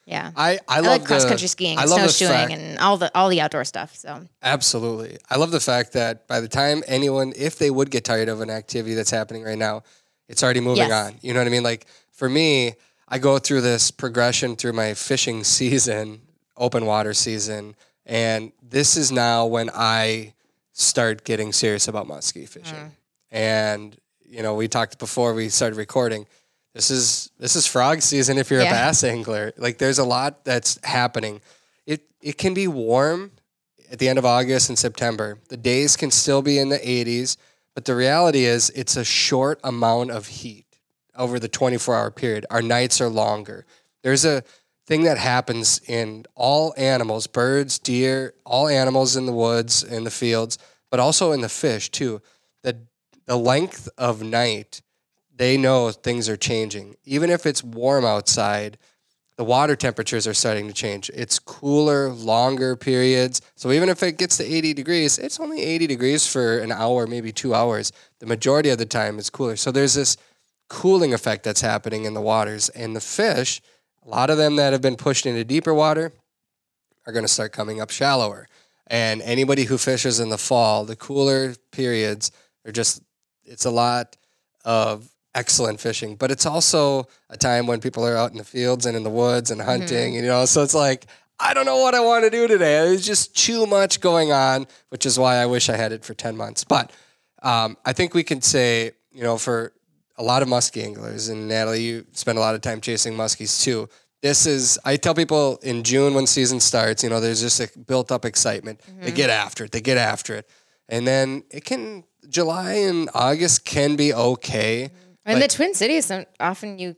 yeah. I, I I, love like cross country skiing, and snowshoeing, fact- and all the all the outdoor stuff. So Absolutely. I love the fact that by the time anyone, if they would get tired of an activity that's happening right now, it's already moving Yes. on. You know what I mean? Like for me, I go through this progression through my fishing season, open water season, and this is now when I start getting serious about muskie fishing. Mm. And you know, we talked before we started recording. This is this is frog season if you're Yeah. a bass angler. Like there's a lot that's happening. It it can be warm at the end of August and September. The days can still be in the 80s, but the reality is it's a short amount of heat over the 24 hour period. Our nights are longer. There's a thing that happens in all animals, birds, deer, all animals in the woods, in the fields, but also in the fish too. The the length of night, they know things are changing. Even if it's warm outside, the water temperatures are starting to change. It's cooler, longer periods. So even if it gets to 80 degrees, it's only 80 degrees for an hour, maybe two hours. The majority of the time, it's cooler. So there's this cooling effect that's happening in the waters. And the fish, a lot of them that have been pushed into deeper water, are going to start coming up shallower. And anybody who fishes in the fall, the cooler periods are just, it's a lot of excellent fishing. But it's also a time when people are out in the fields and in the woods and hunting, and you know, so it's like, I don't know what I want to do today. There's just too much going on, which is why I wish I had it for 10 months. But um, I think we can say, you know, for a lot of muskie anglers, and Natalie, you spend a lot of time chasing muskies too. This is, I tell people in June when season starts, you know, there's just a built up excitement. They get after it, they get after it. And then it can, July and August can be okay. in the Twin Cities, um, often you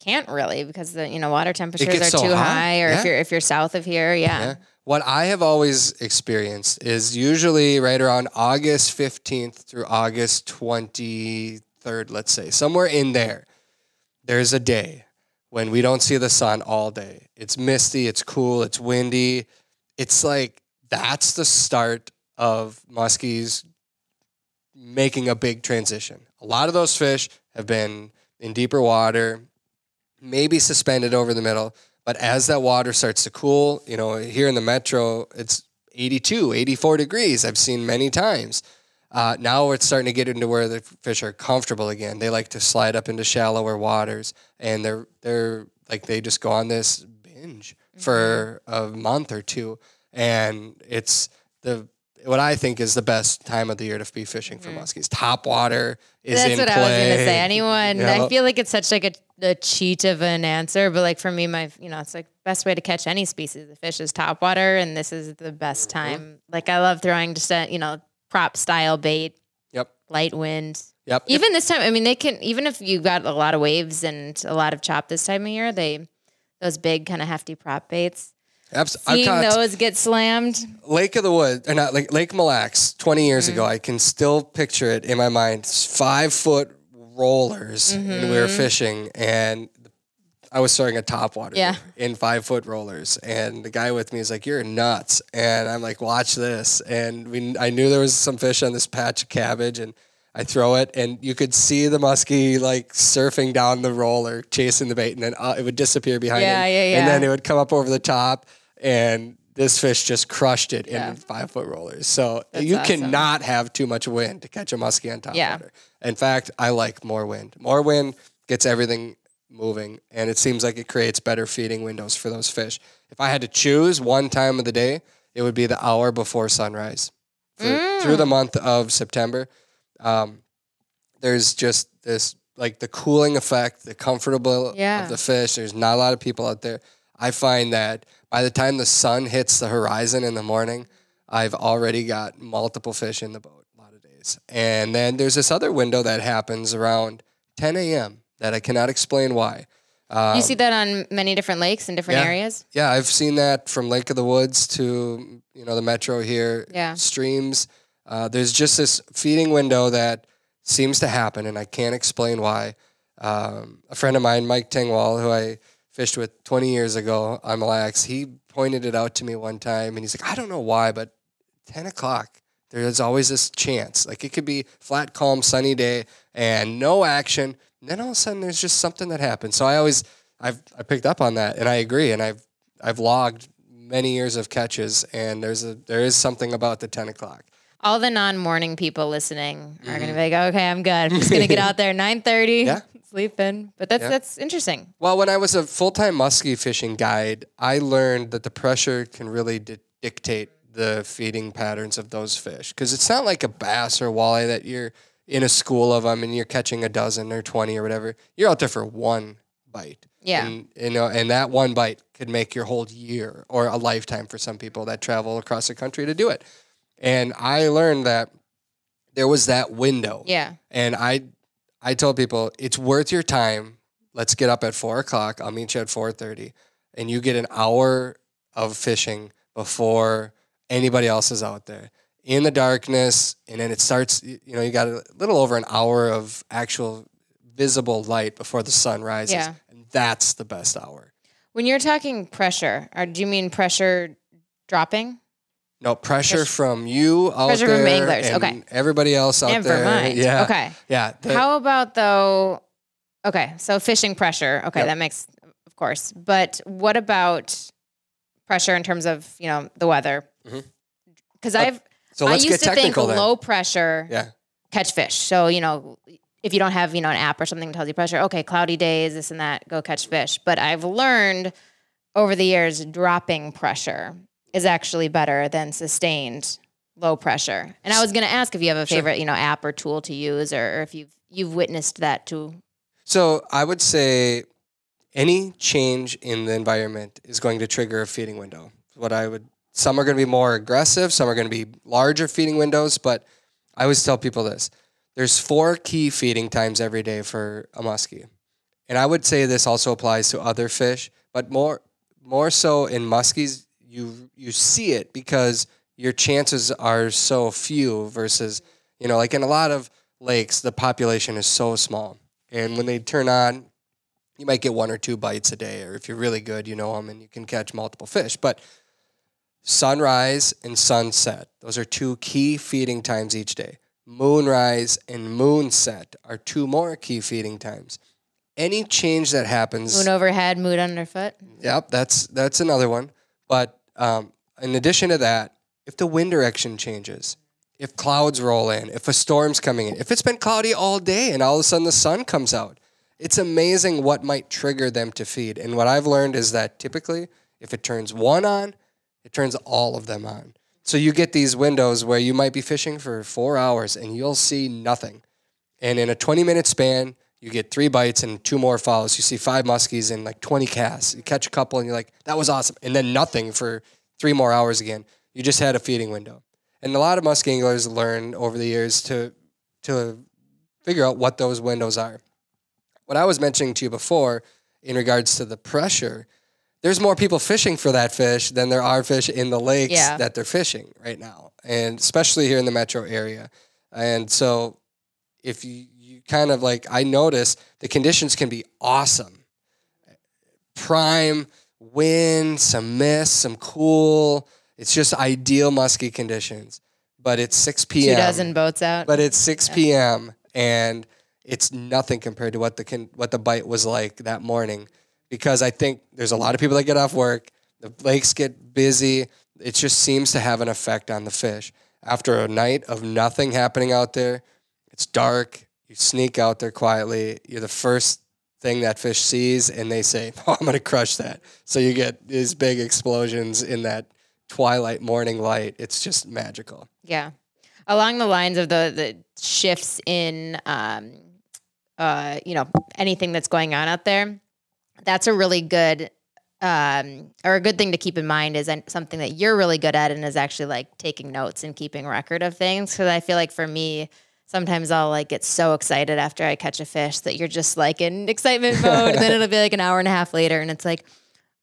can't really because the you know water temperatures are so too hot. high, or Yeah. if you're if you're south of here, yeah. Yeah. What I have always experienced is usually right around August 15th through August 23rd, let's say, somewhere in there, there's a day when we don't see the sun all day. It's misty, it's cool, it's windy. It's like that's the start of muskies making a big transition. A lot of those fish have been in deeper water, maybe suspended over the middle. But as that water starts to cool, you know, here in the metro, it's 82, 84 degrees. I've seen many times. Uh, now it's starting to get into where the fish are comfortable again. They like to slide up into shallower waters, and they're they're like they just go on this binge for a month or two, and it's the what I think is the best time of the year to be fishing for muskies. Top water is That's in what play. I was gonna say. Anyone? I feel like it's such like a, a cheat of an answer, but like for me, my you know, it's like best way to catch any species of fish is top water, and this is the best Mm-hmm. time. Like I love throwing just a you know prop style bait, Yep. light wind. Yep. Even this time, I mean, they can even if you got a lot of waves and a lot of chop this time of year, they those big kind of hefty prop baits. Abs- I've Seeing caught those get slammed, Lake of the Woods, or not Lake, Lake Mille Lacs, 20 years Mm. ago. I can still picture it in my mind. Five foot rollers, and we Mm-hmm. were fishing, and I was throwing a top water Yeah. in five foot rollers, and the guy with me is like, "You're nuts," and I'm like, "Watch this!" And we, I knew there was some fish on this patch of cabbage, and I throw it, and you could see the muskie like surfing down the roller, chasing the bait, and then uh, it would disappear behind Yeah, him, yeah, and then it would come up over the top, and this fish just crushed it Yeah. in five foot rollers. So That's you awesome. cannot have too much wind to catch a muskie on top Yeah. water. In fact, I like more wind. More wind gets everything moving, and it seems like it creates better feeding windows for those fish. If I had to choose one time of the day, it would be the hour before sunrise. For, Through Mm. the month of September, um, there's just this like the cooling effect, the comfortable Yeah. of the fish. There's not a lot of people out there. I find that by the time the sun hits the horizon in the morning, I've already got multiple fish in the boat a lot of days. And then there's this other window that happens around 10 a.m. that I cannot explain why. Um, you see that on many different lakes in different yeah. areas. Yeah, I've seen that from Lake of the Woods to you know the metro here. Yeah. streams. Uh, there's just this feeding window that seems to happen, and I can't explain why. Um, a friend of mine, Mike Tingwall, who I fished with 20 years ago on Mille Lacs, he pointed it out to me one time, and he's like, I don't know why, but 10 o'clock, there's always this chance. Like it could be flat, calm, sunny day, and no action. And then all of a sudden, there's just something that happens. So I always, I've I picked up on that, and I agree, and I've I've logged many years of catches, and there's a there is something about the 10 o'clock. All the non-morning people listening are going to be like, "Okay, I'm good. I'm just going to get out there 9:30, Mm-hmm. Yeah. Sleep in." But that's Yeah. that's interesting. Well, when I was a full time muskie fishing guide, I learned that the pressure can really di- dictate the feeding patterns of those fish. Because it's not like a bass or walleye that you're in a school of them and you're catching a dozen or 20 or whatever. You're out there for one bite. Yeah. And, you know, and that one bite could make your whole year or a lifetime for some people that travel across the country to do it. And I learned that there was that window. Yeah. And I, I told people it's worth your time. Let's get up at four o'clock. I'll meet you at four thirty, and you get an hour of fishing before anybody else is out there in the darkness. And then it starts. You you know, you got a little over an hour of actual visible light before the sun rises, Yeah. and that's the best hour. When you're talking pressure, or do you mean pressure dropping? No pressure from you out Pressure from anglers, and okay. everybody else out and there. mine. Yeah, Okay. yeah. the- How about though? Okay, so fishing pressure. Okay, Yep. that makes, of course. But what about pressure in terms of you know the weather? Because Uh, I've so I let's used get to think technical then. low pressure Yeah. catch fish. So you know if you don't have you know an app or something that tells you pressure, okay, cloudy days, this and that, go catch fish. But I've learned over the years dropping pressure is actually better than sustained low pressure. And I was going to ask if you have a Sure. favorite, you know, app or tool to use, or, or if you've you've witnessed that too. So I would say any change in the environment is going to trigger a feeding window. What I would some are going to be more aggressive, some are going to be larger feeding windows, but I always tell people this. There's four key feeding times every day for a muskie. And I would say this also applies to other fish, but more more so in muskies you you see it because your chances are so few versus you know like in a lot of lakes the population is so small and when they turn on you might get one or two bites a day or if you're really good you know them and you can catch multiple fish but sunrise and sunset those are two key feeding times each day moonrise and moonset are two more key feeding times any change that happens Moon overhead, moon underfoot. Yep, that's that's another one. But um, in addition to that, if the wind direction changes, if clouds roll in, if a storm's coming in, if it's been cloudy all day and all of a sudden the sun comes out, it's amazing what might trigger them to feed. And what I've learned is that typically, if it turns one on, it turns all of them on. So you get these windows where you might be fishing for four hours and you'll see nothing. And in a 20 minute span, you get three bites and two more follows. You see five muskies and like 20 casts. You catch a couple and you're like, that was awesome. And then nothing for three more hours again. You just had a feeding window. And a lot of muskie anglers learn over the years to, to figure out what those windows are. What I was mentioning to you before in regards to the pressure, there's more people fishing for that fish than there are fish in the lakes Yeah. that they're fishing right now. And especially here in the metro area. And so if you kind of like I notice the conditions can be awesome. Prime, wind, some mist, some cool. It's just ideal musky conditions. But it's 6 p.m. Two dozen boats out. But it's 6 p.m. and it's nothing compared to what the con- what the bite was like that morning. Because I think there's a lot of people that get off work. The lakes get busy. It just seems to have an effect on the fish. After a night of nothing happening out there, it's dark. You sneak out there quietly. You're the first thing that fish sees, and they say, "Oh, I'm gonna crush that." So you get these big explosions in that twilight morning light. It's just magical. Yeah. Along the lines of the the shifts in um uh you know anything that's going on out there. That's a really good um or a good thing to keep in mind is something that you're really good at and is actually like taking notes and keeping record of things cuz I feel like for me sometimes I'll like get so excited after I catch a fish that you're just like in excitement mode. and then it'll be like an hour and a half later and it's like,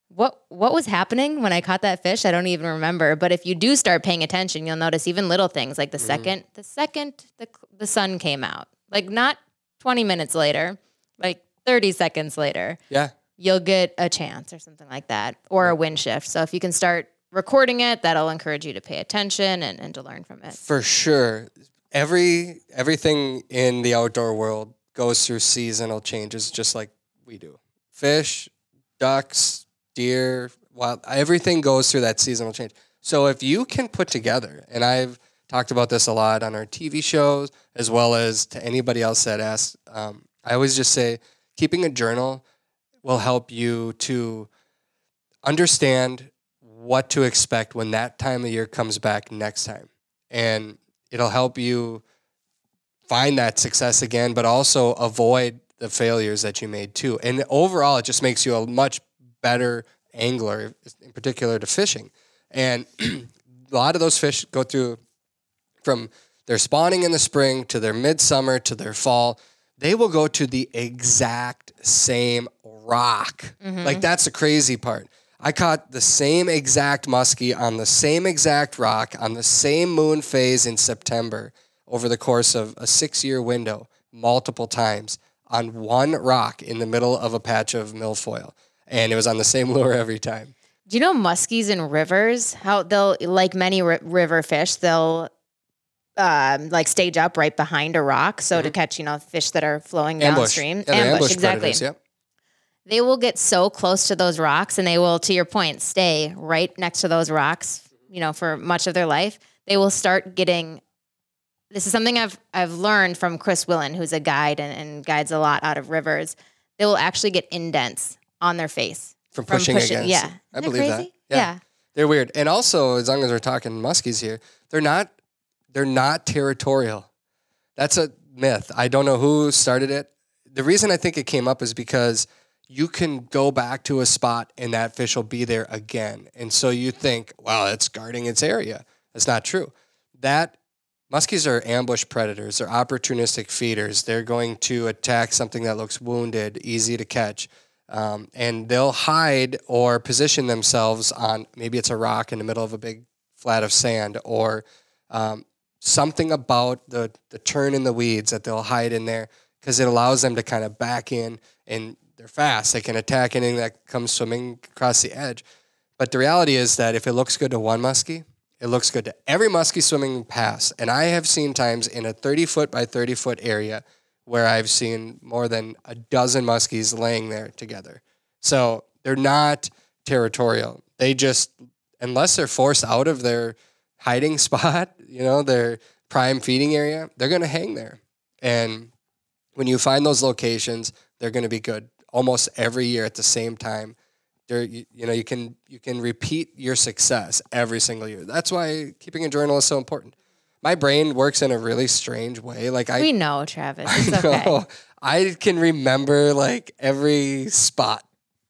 what what was happening when I caught that fish? I don't even remember. But if you do start paying attention, you'll notice even little things like the mm-hmm. second the second the the sun came out. Like not 20 minutes later, like 30 seconds later, Yeah. you'll get a chance or something like that, or a wind shift. So if you can start recording it, that'll encourage you to pay attention and, and to learn from it. For sure. Every everything in the outdoor world goes through seasonal changes just like we do. Fish, ducks, deer, wild everything goes through that seasonal change. So if you can put together, and I've talked about this a lot on our TV shows as well as to anybody else that asks, um, I always just say keeping a journal will help you to understand what to expect when that time of year comes back next time. And it'll help you find that success again, but also avoid the failures that you made too. And overall, it just makes you a much better angler, in particular to fishing. And a lot of those fish go through from their spawning in the spring to their midsummer to their fall. They will go to the exact same rock. Mm-hmm. Like that's the crazy part. I caught the same exact muskie on the same exact rock on the same moon phase in September over the course of a six year window multiple times on one rock in the middle of a patch of milfoil. And it was on the same lure every time. Do you know muskies in rivers? How they'll like many ri- river fish, they'll um, like stage up right behind a rock, so to catch you know fish that are flowing Mm-hmm. Ambush. downstream. Yeah, they're ambush exactly. predators, yep. They will get so close to those rocks, and they will, to your point, stay right next to those rocks. You know, for much of their life, they will start getting. This is something I've I've learned from Chris Willen, who's a guide and, and guides a lot out of rivers. They will actually get indents on their face From from pushing, against. Yeah, I Isn't that believe that. Yeah. yeah. They're weird. And also, as long as we're talking muskies here, they're not they're not territorial. That's a myth. I don't know who started it. The reason I think it came up is because you can go back to a spot and that fish will be there again. And so you think, wow, it's guarding its area. That's not true. That muskies are ambush predators. They're opportunistic feeders. They're going to attack something that looks wounded, easy to catch. Um, and they'll hide or position themselves on maybe it's a rock in the middle of a big flat of sand or um, something about the, the turn in the weeds that they'll hide in there because it allows them to kind of back in and they're fast. They can attack anything that comes swimming across the edge. But the reality is that if it looks good to one muskie, it looks good to every muskie swimming past. And I have seen times in a 30 foot by 30 foot area where I've seen more than a dozen muskies laying there together. So they're not territorial. They just, unless they're forced out of their hiding spot, you know, their prime feeding area, they're going to hang there. And when you find those locations, they're going to be good almost every year at the same time. There, you, you know, you can you can repeat your success every single year. That's why keeping a journal is so important. My brain works in a really strange way. Like I We know, Travis. It's okay. know. I can remember like every spot,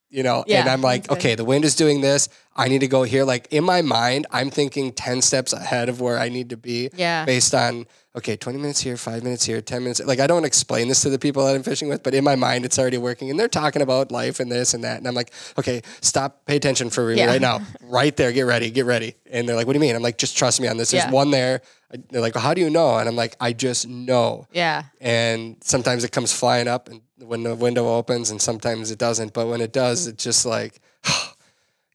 you know, and I'm like, okay, the wind is doing this. I need to go here. Like in my mind, I'm thinking 10 steps ahead of where I need to be Yeah. based on, okay, 20 minutes here, five minutes here, 10 minutes. Like I don't explain this to the people that I'm fishing with, but in my mind, it's already working. And they're talking about life and this and that. And I'm like, okay, stop, pay attention for me Yeah. right now. Right there, get ready, get ready. And they're like, what do you mean? I'm like, just trust me on this. There's Yeah. one there. They're like, well, how do you know? And I'm like, I just know Yeah. and sometimes it comes flying up and when the window opens and sometimes it doesn't but when it does it's just like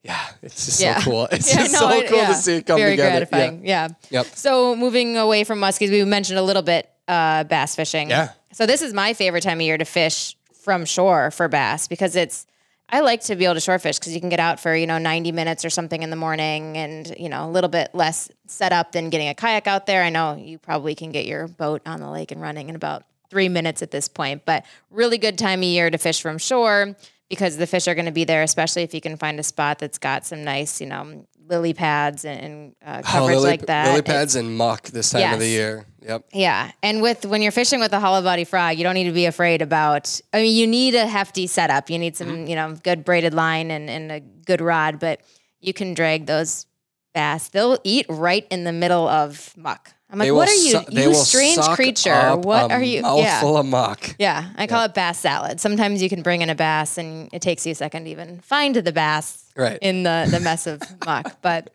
yeah it's just Yeah. so cool it's Yeah, just no, so it- cool yeah. to see it come Very together gratifying. Yeah. Yep. So moving away from muskies, we mentioned a little bit uh, bass fishing. Yeah. So this is my favorite time of year to fish from shore for bass because it's. I like to be able to shore fish because you can get out for you know 90 minutes or something in the morning, and you know a little bit less set up than getting a kayak out there. I know you probably can get your boat on the lake and running in about three minutes at this point, but really good time of year to fish from shore because the fish are going to be there, especially if you can find a spot that's got some nice, you know, lily pads and, and uh, Oh, lily, like that. lily It's- pads and muck this time of the year yep yeah, and with when you're fishing with a hollow body frog, you don't need to be afraid about. I mean, you need a hefty setup. You need some, Mm-hmm. you know, good braided line and, and a good rod, but you can drag those bass. They'll eat right in the middle of muck. I'm like, what are you, su- you strange creature? What are you? Mouthful Yeah. of muck. Yeah, I call it bass salad. Sometimes you can bring in a bass and it takes you a second to even find the bass Right. in the, the mess of muck. But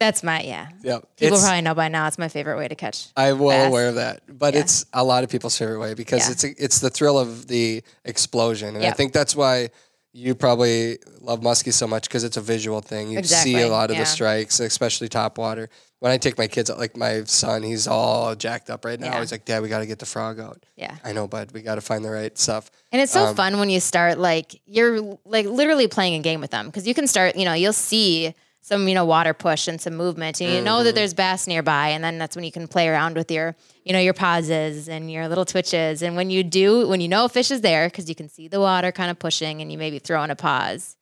that's my, yeah. Yeah. People It's- probably know by now it's my favorite way to catch. I'm well bass. aware of that, but Yeah. it's a lot of people's favorite way because Yeah. it's it's the thrill of the explosion, and I think that's why you probably love muskie so much because it's a visual thing. You see a lot of yeah. the strikes, especially top water. When I take my kids, out, like my son, he's all jacked up right now. Yeah. He's like, "Dad, we got to get the frog out." Yeah. I know, bud. We got to find the right stuff. And it's so Um, fun when you start like you're like literally playing a game with them because you can start, you know, you'll see some, you know, water push and some movement and you know Mm-hmm. that there's bass nearby and then that's when you can play around with your, you know, your pauses and your little twitches and when you do when you know a fish is there because you can see the water kind of pushing and you maybe throw in a pause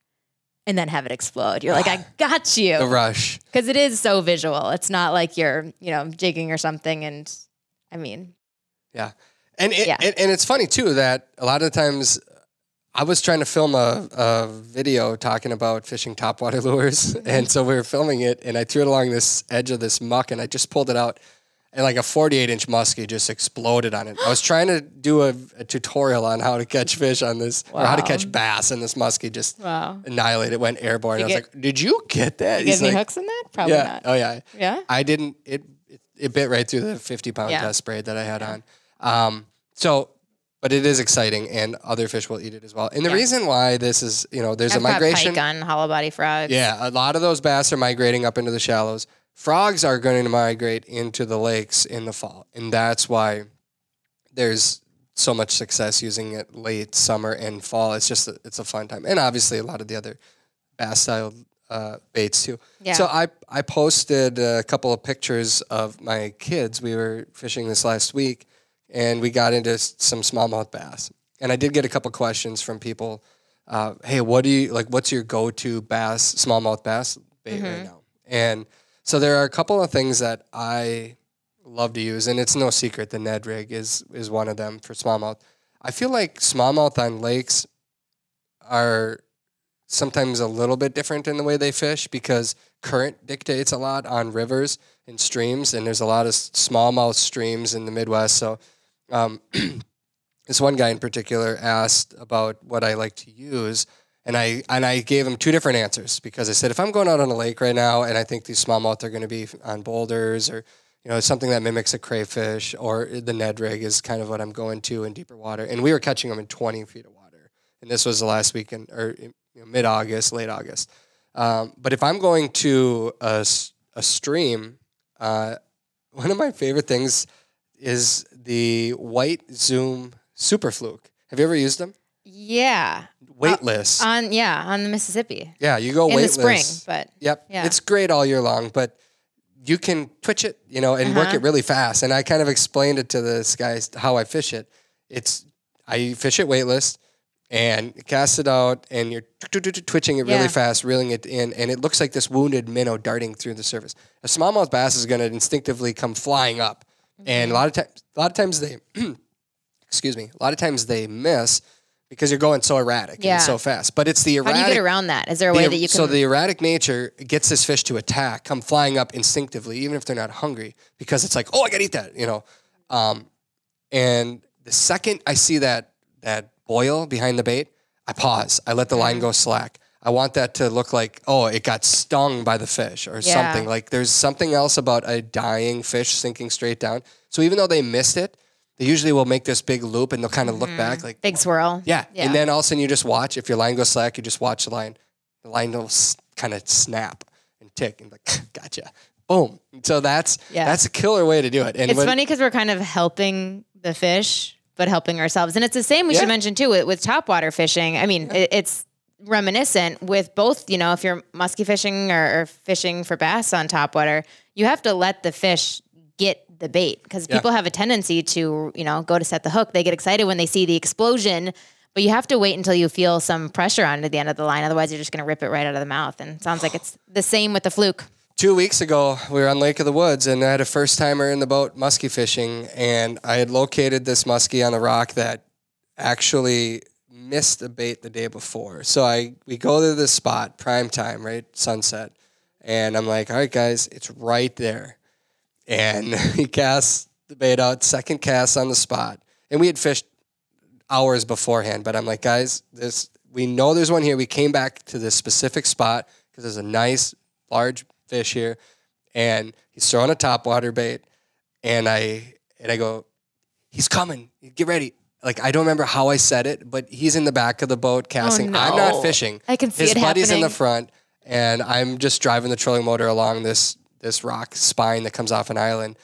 and then have it explode. You're like, I got you. The rush. Because it is so visual. It's not like you're, you know, jigging or something and I mean, Yeah. And it, Yeah. and, and it's funny too that a lot of the times I was trying to film a, a video talking about fishing topwater lures. Mm-hmm. And so we were filming it and I threw it along this edge of this muck and I just pulled it out and like a 48 inch muskie just exploded on it. I was trying to do a, a tutorial on how to catch fish on this or how to catch bass and this muskie just wow. annihilated. It went airborne. You I was get- like, did you get that? You get any like, hooks in that? Probably yeah. not. Oh yeah. Yeah. I didn't. It it, it bit right through the fifty pound Yeah. test spray that I had on. Um, so, but it is exciting, and other fish will eat it as well. And the Yeah. reason why this is, you know, there's I've a migration. pike on hollow body frogs. Yeah, a lot of those bass are migrating up into the shallows. Frogs are going to migrate into the lakes in the fall, and that's why there's so much success using it late summer and fall. It's just a, it's a fun time, and obviously a lot of the other bass style uh, baits too. Yeah. So I I posted a couple of pictures of my kids. We were fishing this last week, and we got into some smallmouth bass. And I did get a couple questions from people. Uh, hey, what do you like? What's your go-to bass, smallmouth bass bait right now? And so there are a couple of things that I love to use, and it's no secret the Ned rig is is one of them for smallmouth. I feel like smallmouth on lakes are sometimes a little bit different in the way they fish because current dictates a lot on rivers and streams, and there's a lot of smallmouth streams in the Midwest. So, um, this one guy in particular asked about what I like to use, and I and I gave him two different answers because I said if I'm going out on a lake right now and I think these smallmouth are going to be on boulders or you know something that mimics a crayfish or the Ned rig is kind of what I'm going to in deeper water, and we were catching them in 20 feet of water, and this was the last weekend or you know, mid August, late August. Um, but if I'm going to a, a stream, uh, one of my favorite things is the white zoom super fluke. Have you ever used them? Yeah. Weightless. On yeah, on the Mississippi. yeah, you go in weightless. the spring, but Yep. Yeah. It's great all year long, but you can twitch it, you know, and work Uh-huh. it really fast. And I kind of explained it to this guy how I fish it. It's I fish it weightless and cast it out and you're twitching it really Yeah. fast, reeling it in, and it looks like this wounded minnow darting through the surface. A smallmouth bass is gonna instinctively come flying up. And Mm-hmm. a lot of times a lot of times they excuse me, a lot of times they miss because you're going so erratic Yeah. and so fast. But it's the erratic. how do you get around that? Is there a way the- that you can so the erratic nature gets this fish to attack, come flying up instinctively, even if they're not hungry, because it's like, oh, I gotta eat that, you know. Um, and the second I see that that boil behind the bait, I pause. I let the line Mm-hmm. go slack. I want that to look like, oh, it got stung by the fish or Yeah. something. Like there's something else about a dying fish sinking straight down. So even though they missed it, they usually will make this big loop and they'll kind of look back like, Mm-hmm. big swirl? yeah. Yeah. And then all of a sudden you just watch. If your line goes slack, you just watch the line. The line will s- kind of snap and tick and like, gotcha. Boom. So that's Yeah. that's a killer way to do it. And It's when- funny because we're kind of helping the fish, but helping ourselves. And it's the same we Yeah. should mention too with, with topwater fishing. I mean, it, it's reminiscent with both, you know, if you're musky fishing or, or fishing for bass on topwater, you have to let the fish get the bait because Yeah. people have a tendency to, you know, go to set the hook. They get excited when they see the explosion. But you have to wait until you feel some pressure on at the end of the line. Otherwise, you're just going to rip it right out of the mouth. And it sounds like it's the same with the fluke. two weeks ago, we were on Lake of the Woods, and I had a first timer in the boat muskie fishing, and I had located this muskie on a rock that actually missed a bait the day before. So I we go to this spot, prime time, right, sunset, and I'm like, all right, guys, it's right there. And he casts the bait out, second cast on the spot. And we had fished hours beforehand, but I'm like, guys, this we know there's one here. We came back to this specific spot because there's a nice large fish here, and he's throwing a topwater bait, and I and I go, he's coming. Get ready. Like I don't remember how I said it, but he's in the back of the boat oh, casting. I'm not fishing. I can see His it buddy's in the front, and I'm just driving the trolling motor along this this rock spine that comes off an island.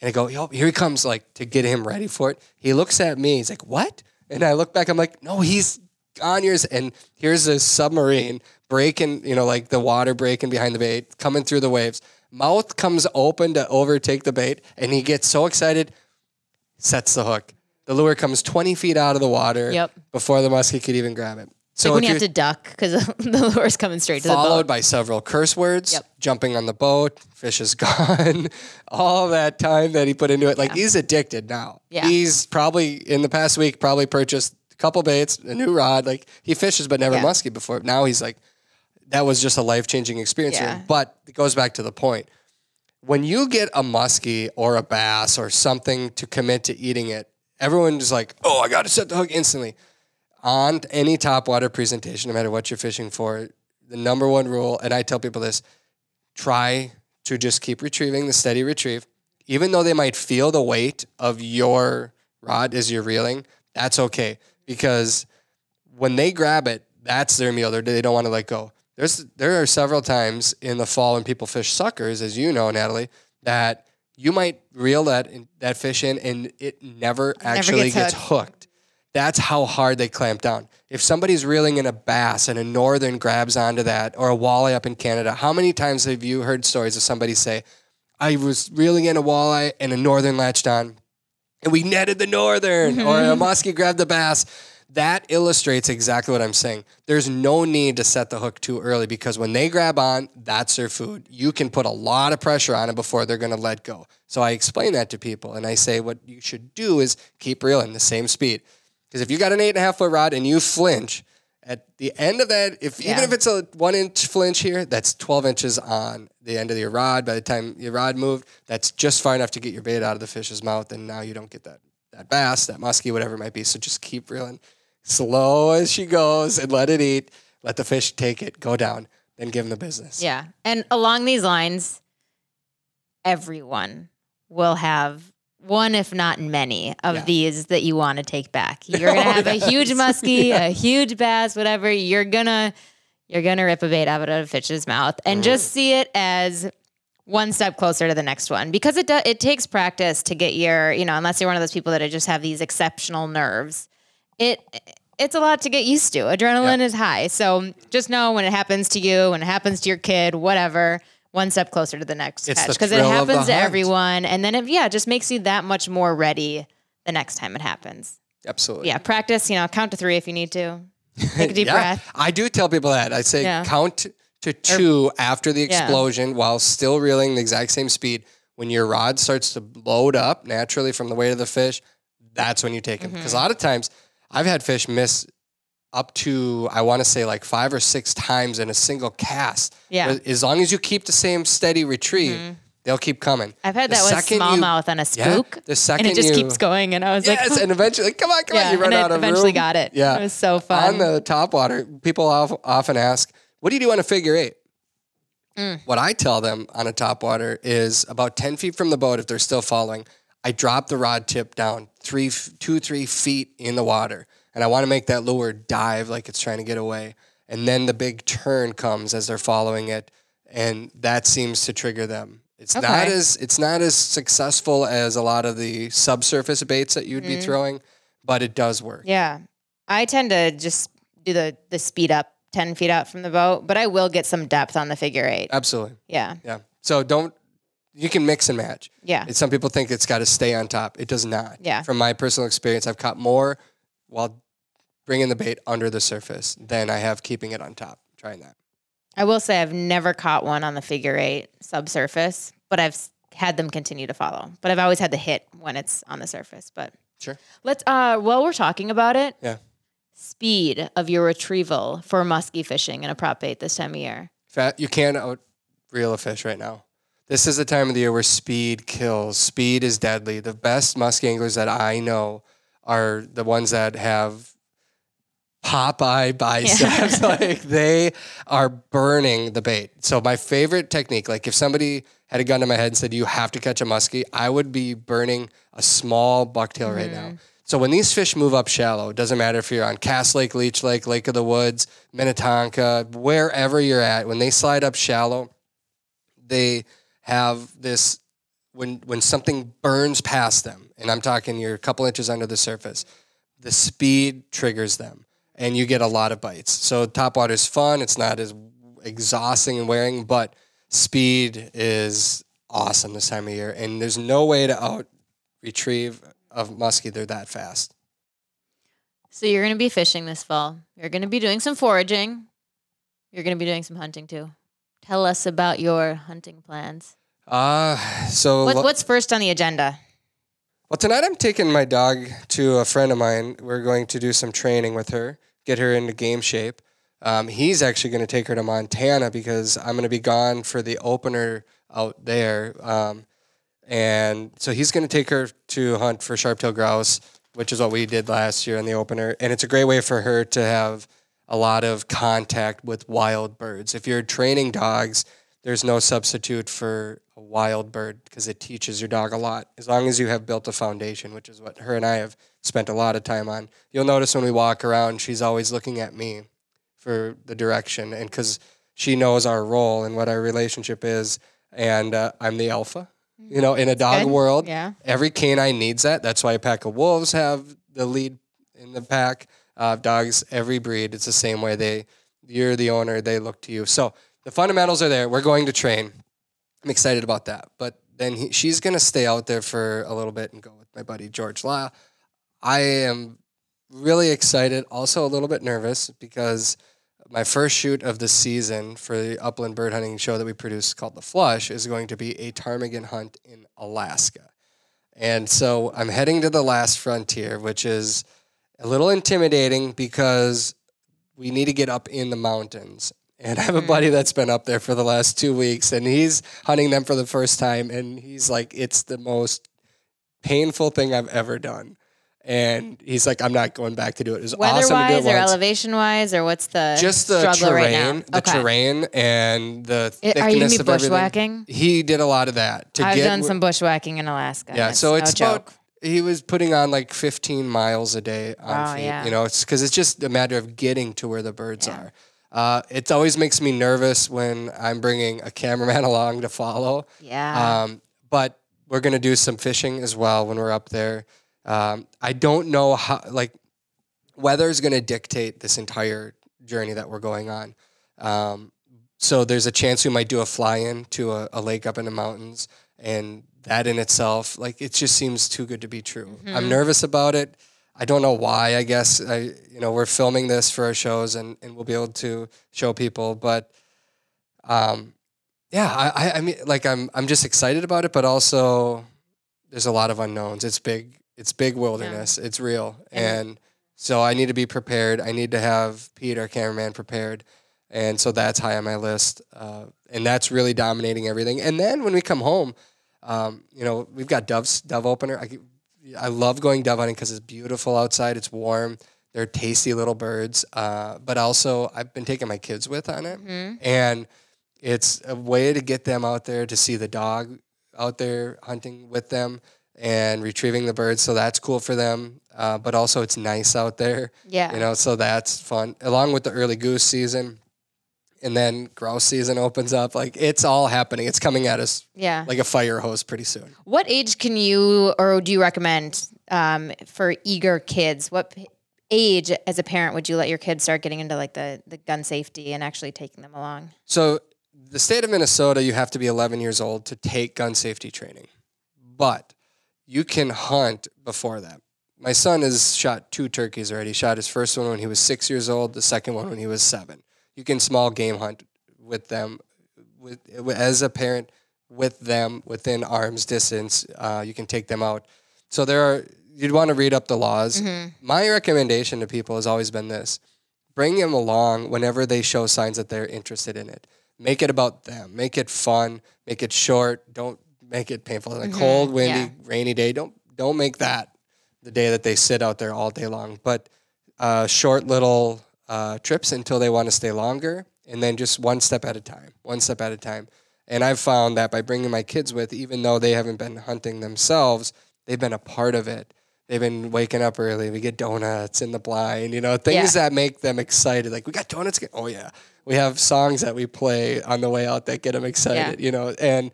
And I go, yo, here he comes, like to get him ready for it. He looks at me. He's like, what? And I look back. I'm like, no, he's on yours. And here's a submarine breaking, you know, like the water breaking behind the bait, coming through the waves. Mouth comes open to overtake the bait, and he gets so excited, sets the hook. The lure comes 20 feet out of the water Yep. before the muskie could even grab it. So like when you have to duck because the lure's coming straight to the followed boat. by several curse words, Yep. jumping on the boat, fish is gone, all that time that he put into it. Like he's addicted now. Yeah. He's probably in the past week probably purchased a couple baits, a new rod. Like he fishes but never Yeah. muskie before. Now he's like, that was just a life changing experience for Yeah. But it goes back to the point. When you get a muskie or a bass or something to commit to eating it, everyone is like, oh, I got to set the hook instantly on any topwater presentation, no matter what you're fishing for, the number one rule, and I tell people this try to just keep retrieving the steady retrieve. Even though they might feel the weight of your rod as you're reeling, that's okay because when they grab it, that's their meal. They're, they don't want to let go. There's there are several times in the fall when people fish suckers, as you know, Natalie, that you might reel that that fish in and it never actually gets gets hooked. hooked. That's how hard they clamp down. If somebody's reeling in a bass and a northern grabs onto that, or a walleye up in Canada, how many times have you heard stories of somebody say, I was reeling in a walleye and a northern latched on, and we netted the northern, or mm-hmm. a muskie grabbed the bass? That illustrates exactly what I'm saying. There's no need to set the hook too early because when they grab on, that's their food. You can put a lot of pressure on it before they're going to let go. So I explain that to people and I say what you should do is keep reeling the same speed. Because if you got an eight and a half foot rod and you flinch, at the end of that, if even if it's a one inch flinch here, that's 12 inches on the end of your rod. By the time your rod moved, that's just far enough to get your bait out of the fish's mouth. And now you don't get that, that bass, that muskie, whatever it might be. So just keep reeling slow as she goes and let it eat. Let the fish take it, go down, then give them the business. Yeah. And along these lines, everyone will have one, if not many, of Yeah. these that you want to take back. You're gonna Oh, have a huge muskie, Yeah. a huge bass, whatever. You're gonna you're gonna rip a bait out of a fish's mouth and Mm. just see it as one step closer to the next one because it does it takes practice to get your you know unless you're one of those people that just have these exceptional nerves it it's a lot to get used to adrenaline is high so just know when it happens to you when it happens to your kid whatever one step closer to the next It's catch because it thrill of the happens to hunt. everyone and then it yeah it just makes you that much more ready the next time it happens Absolutely. yeah practice you know count to three if you need to take a deep Yeah. breath I do tell people that. I say Yeah. count to two after the Yeah. explosion while still reeling the exact same speed. When your rod starts to load up naturally from the weight of the fish, that's when you take them. Mm-hmm. Because a lot of times I've had fish miss up to, I want to say like five or six times in a single cast. Yeah. As long as you keep the same steady retrieve, they'll keep coming. Mm-hmm. i've had The that with smallmouth on a Yeah, spook the second and it just you- keeps going and i was Yes, like and eventually, come on, come yeah, on, you run and out of eventually room. got it. Yeah, it was so fun. on the top water, people often ask, "What do you do on a figure eight? Mm. What I tell them on a top water is about ten feet from the boat. If they're still following, I drop the rod tip down three, two, three feet in the water, and I want to make that lure dive like it's trying to get away. And then the big turn comes as they're following it, and that seems to trigger them. It's not as it's not as successful as a lot of the subsurface baits that you'd be Mm. throwing, but it does work. Yeah. I tend to just do the the speed up 10 feet out from the boat, but I will get some depth on the figure eight. Absolutely. Yeah. Yeah. So don't you can mix and match. Yeah. And some people think it's got to stay on top. It does not. Yeah. From my personal experience, I've caught more while bringing the bait under the surface than I have keeping it on top. Trying that. I will say I've never caught one on the figure eight subsurface, but I've had them continue to follow. But I've always had the hit when it's on the surface. But Sure. let's uh while we're talking about it, Yeah. speed of your retrieval for muskie fishing and a prop bait this time of year. Fat, you can't out reel a fish right now. this is the time of the year where speed kills. Speed is deadly. The best musky anglers that I know are the ones that have Popeye biceps. like they are burning the bait. So my favorite technique, like if somebody had a gun to my head and said you have to catch a muskie, I would be burning a small bucktail right now. Mm-hmm. So when these fish move up shallow, it doesn't matter if you're on Cass Lake, Leech Lake, Lake of the Woods, Minnetonka, wherever you're at, when they slide up shallow, they have this when when something burns past them, and I'm talking you're a couple inches under the surface, the speed triggers them, and you get a lot of bites. So topwater is fun. It's not as exhausting and wearing, but speed is awesome this time of year, and there's no way to out retrieve a muskie. They're that fast. So you're going to be fishing this fall. You're going to be doing some foraging. You're going to be doing some hunting too. Tell us about your hunting plans. Uh, so What, what's first on the agenda? Well, tonight I'm taking my dog to a friend of mine. We're going to do some training with her, get her into game shape. Um, he's actually going to take her to Montana because I'm going to be gone for the opener out there. Um, and so he's going to take her to hunt for sharp-tailed grouse, which is what we did last year in the opener. And it's a great way for her to have a lot of contact with wild birds. If you're training dogs, there's no substitute for wild bird because it teaches your dog a lot as long as you have built a foundation, which is what her and I have spent a lot of time on. You'll notice when we walk around, she's always looking at me for the direction and because she knows our role and what our relationship is. And uh, I'm the alpha, you know, in a dog Good. world. Yeah. Every canine needs that. That's why a pack of wolves have the lead in the pack. Uh, dogs, every breed, it's the same way. They, you're the owner. They look to you. So the fundamentals are there. We're going to train. I'm excited about that. But then he, she's going to stay out there for a little bit and go with my buddy George Lyle. I am really excited, also a little bit nervous because my first shoot of the season for the upland bird hunting show that we produce called The Flush is going to be a ptarmigan hunt in Alaska. And so I'm heading to the last frontier, which is a little intimidating because we need to get up in the mountains. And I have a mm. buddy that's been up there for the last two weeks and he's hunting them for the first time. And he's like, it's the most painful thing I've ever done. And he's like, I'm not going back to do it. It was Weather awesome to do wise it or once. elevation wise, or what's the Just the struggle terrain, right now? the Okay. terrain, and the It- thickness are you gonna be of everything. bushwhacking? He did a lot of that to I've get. done some bushwhacking in Alaska. Yeah, so no it's joke. he was putting on like 15 miles a day on Wow, feet. yeah. You know, it's because it's just a matter of getting to where the birds are. Uh, it always makes me nervous when I'm bringing a cameraman along to follow. yeah. Um, but we're gonna do some fishing as well when we're up there. Um, I don't know how like weather is gonna dictate this entire journey that we're going on. Um, so there's a chance we might do a fly-in to a, a lake up in the mountains, and that in itself, like it just seems too good to be true. I'm nervous about it. I don't know why. I guess I, you know, we're filming this for our shows, and, and we'll be able to show people. But, um, yeah, I, I, I mean, like I'm, I'm just excited about it, but also there's a lot of unknowns. It's big. It's big wilderness. It's real, and so I need to be prepared. I need to have Pete, our cameraman, prepared, and so that's high on my list. Uh, and that's really dominating everything. And then when we come home, um, you know, we've got doves, dove opener. I, I love going dove hunting because it's beautiful outside. It's warm. They're tasty little birds. Uh, but also, I've been taking my kids with on it, and it's a way to get them out there to see the dog out there hunting with them and retrieving the birds. So that's cool for them. Uh, but also, it's nice out there. yeah. You know, so that's fun. Along with the early goose season, and then grouse season opens up. Like it's all happening. It's coming at us yeah. like a fire hose pretty soon. What age can you or do you recommend um, for eager kids? What age, as a parent, would you let your kids start getting into like the, the gun safety and actually taking them along? So, the state of Minnesota, you have to be 11 years old to take gun safety training, but you can hunt before that. My son has shot two turkeys already. He shot his first one when he was six years old, the second one when he was seven. You can small game hunt with them, with as a parent, with them within arm's distance. Uh, you can take them out. So there are. You'd want to read up the laws. My recommendation to people has always been this: bring them along whenever they show signs that they're interested in it. make it about them. Make it fun. Make it short. Don't make it painful. Like Mhm, cold, windy, yeah. rainy day. Don't don't make that the day that they sit out there all day long. But uh, short little uh, trips until they want to stay longer, and then just one step at a time. One step at a time. And I've found that by bringing my kids with, even though they haven't been hunting themselves, they've been a part of it. They've been waking up early. We get donuts in the blind, you know, things that make them excited. Like we got donuts. Oh yeah, we have songs that we play on the way out that get them excited, you know. And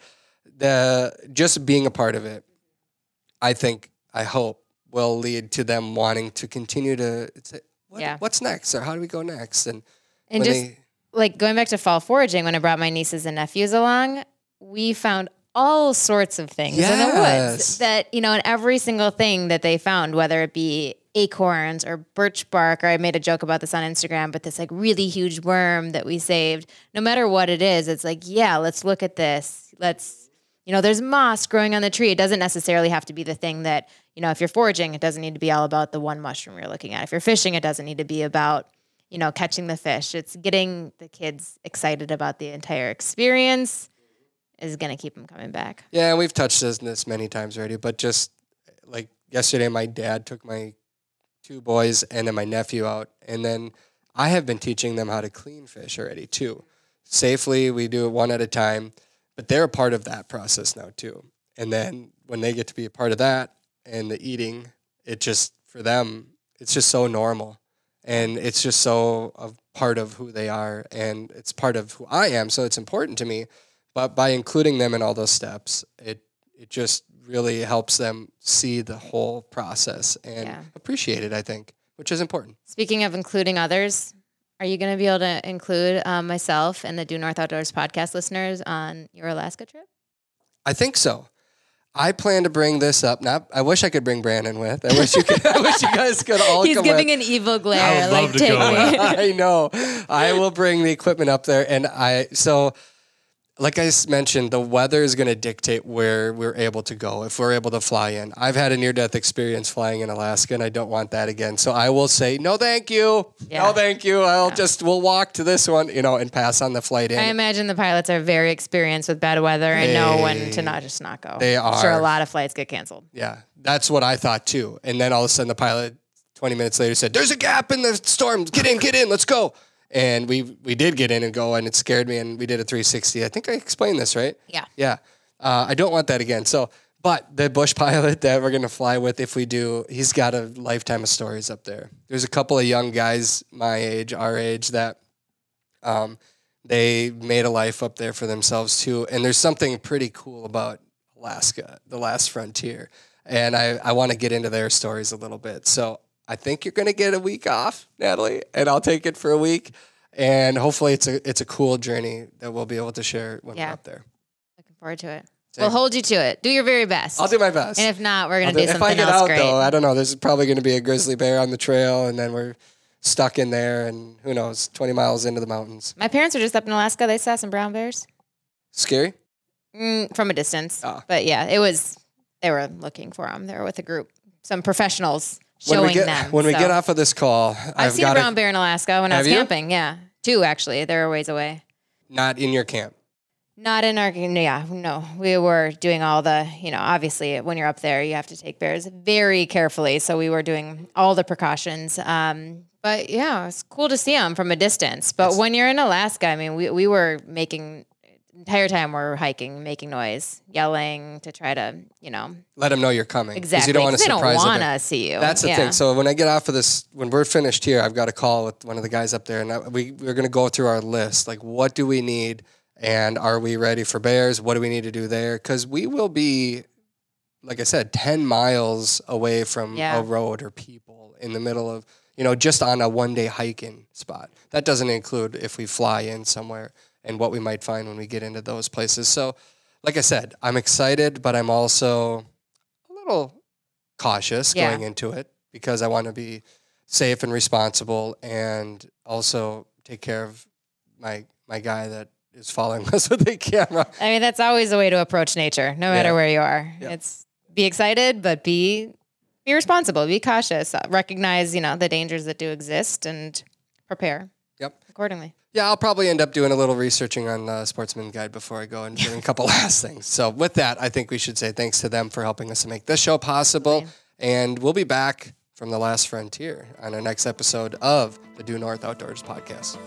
the just being a part of it, I think, I hope, will lead to them wanting to continue to. Say, what, Yeah. What's next, or how do we go next? And And just they, like going back to fall foraging, when I brought my nieces and nephews along, we found all sorts of things in the woods that, you know, and every single thing that they found, whether it be acorns or birch bark, or I made a joke about this on Instagram, but this like really huge worm that we saved, no matter what it is, it's like, yeah, let's look at this. Let's, you know, there's moss growing on the tree. It doesn't necessarily have to be the thing that, you know, if you're foraging, it doesn't need to be all about the one mushroom you're looking at. If you're fishing, it doesn't need to be about you know, catching the fish. It's getting the kids excited about the entire experience is going to keep them coming back. yeah, we've touched this, this many times already, but just like yesterday, my dad took my two boys and then my nephew out, and then I have been teaching them how to clean fish already too, safely. We do it one at a time, but they're a part of that process now too. And then when they get to be a part of that and the eating, it just for them, it's just so normal, and it's just so a part of who they are, and it's part of who I am. So it's important to me. But by including them in all those steps, it it just really helps them see the whole process and Yeah. appreciate it. I think, which is important. Speaking of including others, are you going to be able to include um, myself and the Due North Outdoors podcast listeners on your Alaska trip? I think so. I plan to bring this up. Not. I wish I could bring Brandon with. I wish you could. I wish you guys could all He's come giving with. an evil I glare. would Like, love to take go me. with. I know. I will bring the equipment up there, and I so. Like I mentioned, the weather is going to dictate where we're able to go. If we're able to fly in, I've had a near-death experience flying in Alaska, and I don't want that again. So I will say no, thank you. Yeah. No, thank you. I'll just we'll walk to this one, you know, and pass on the flight in. I imagine the pilots are very experienced with bad weather and know when to not just not go. they I'm Sure, a lot of flights get canceled. Yeah, that's what I thought too. And then all of a sudden, the pilot, 20 minutes later, said, There's a gap in the storm. Get in, get in, let's go. And we we did get in and go, and it scared me. And we did a 360. I think I explained this, right? Yeah. Yeah. Uh, I don't want that again. So, but the Bush pilot that we're going to fly with, if we do, he's got a lifetime of stories up there. There's a couple of young guys my age, our age, that um, they made a life up there for themselves too. And there's something pretty cool about Alaska, the last frontier. And I, I want to get into their stories a little bit. So I think you're going to get a week off, Natalie, and I'll take it for a week. And hopefully it's a it's a cool journey that we'll be able to share when Yeah. we're up there. Looking forward to it. Same. We'll hold you to it. Do your very best. I'll do my best. And if not, we're going do- to do if I something get else out great. though, I don't know. There's probably going to be a grizzly bear on the trail, and then we're stuck in there, and who knows, 20 miles into the mountains. My parents were just up in Alaska. They saw some brown bears Scary. mm, from a distance. Ah. But yeah, it was, they were looking for them. They were with a group, some professionals When showing we get them. when we So- get off of this call, I've I've seen a brown bear in Alaska when I was you? camping. Yeah. Two actually. They're a ways away. not in your camp. Not in our, yeah, no. We were doing all the, you know, obviously when you're up there, you have to take bears very carefully. So we were doing all the precautions. Um, but yeah, it's cool to see them from a distance. But when you're in Alaska, I mean, we, we were making, entire time we're hiking, making noise, yelling to try to, you know, Let them know you're coming. exactly. You don't want to they don't want to see you. That's the Yeah. thing. So when I get off of this, when we're finished here, I've got a call with one of the guys up there, and I, we we're going to go through our list. Like, what do we need, and are we ready for bears? What do we need to do there? Because we will be, like I said, ten miles away from Yeah. a road or people in the middle of, you know, just on a one day hiking spot. That doesn't include if we fly in somewhere and what we might find when we get into those places. So, like I said, I'm excited, but I'm also a little cautious Yeah. going into it because I want to be safe and responsible and also take care of my my guy that is following us with the camera. I mean, that's always a way to approach nature, no matter Yeah. where you are. Yeah. It's be excited, but be be responsible, be cautious, uh, recognize you know the dangers that do exist, and prepare. Yep. accordingly. Yeah, I'll probably end up doing a little researching on uh, the Sportsman Guide before I go and doing a couple last things. So, with that, I think we should say thanks to them for helping us to make this show possible. And we'll be back from the last frontier on our next episode of the Due North Outdoors podcast.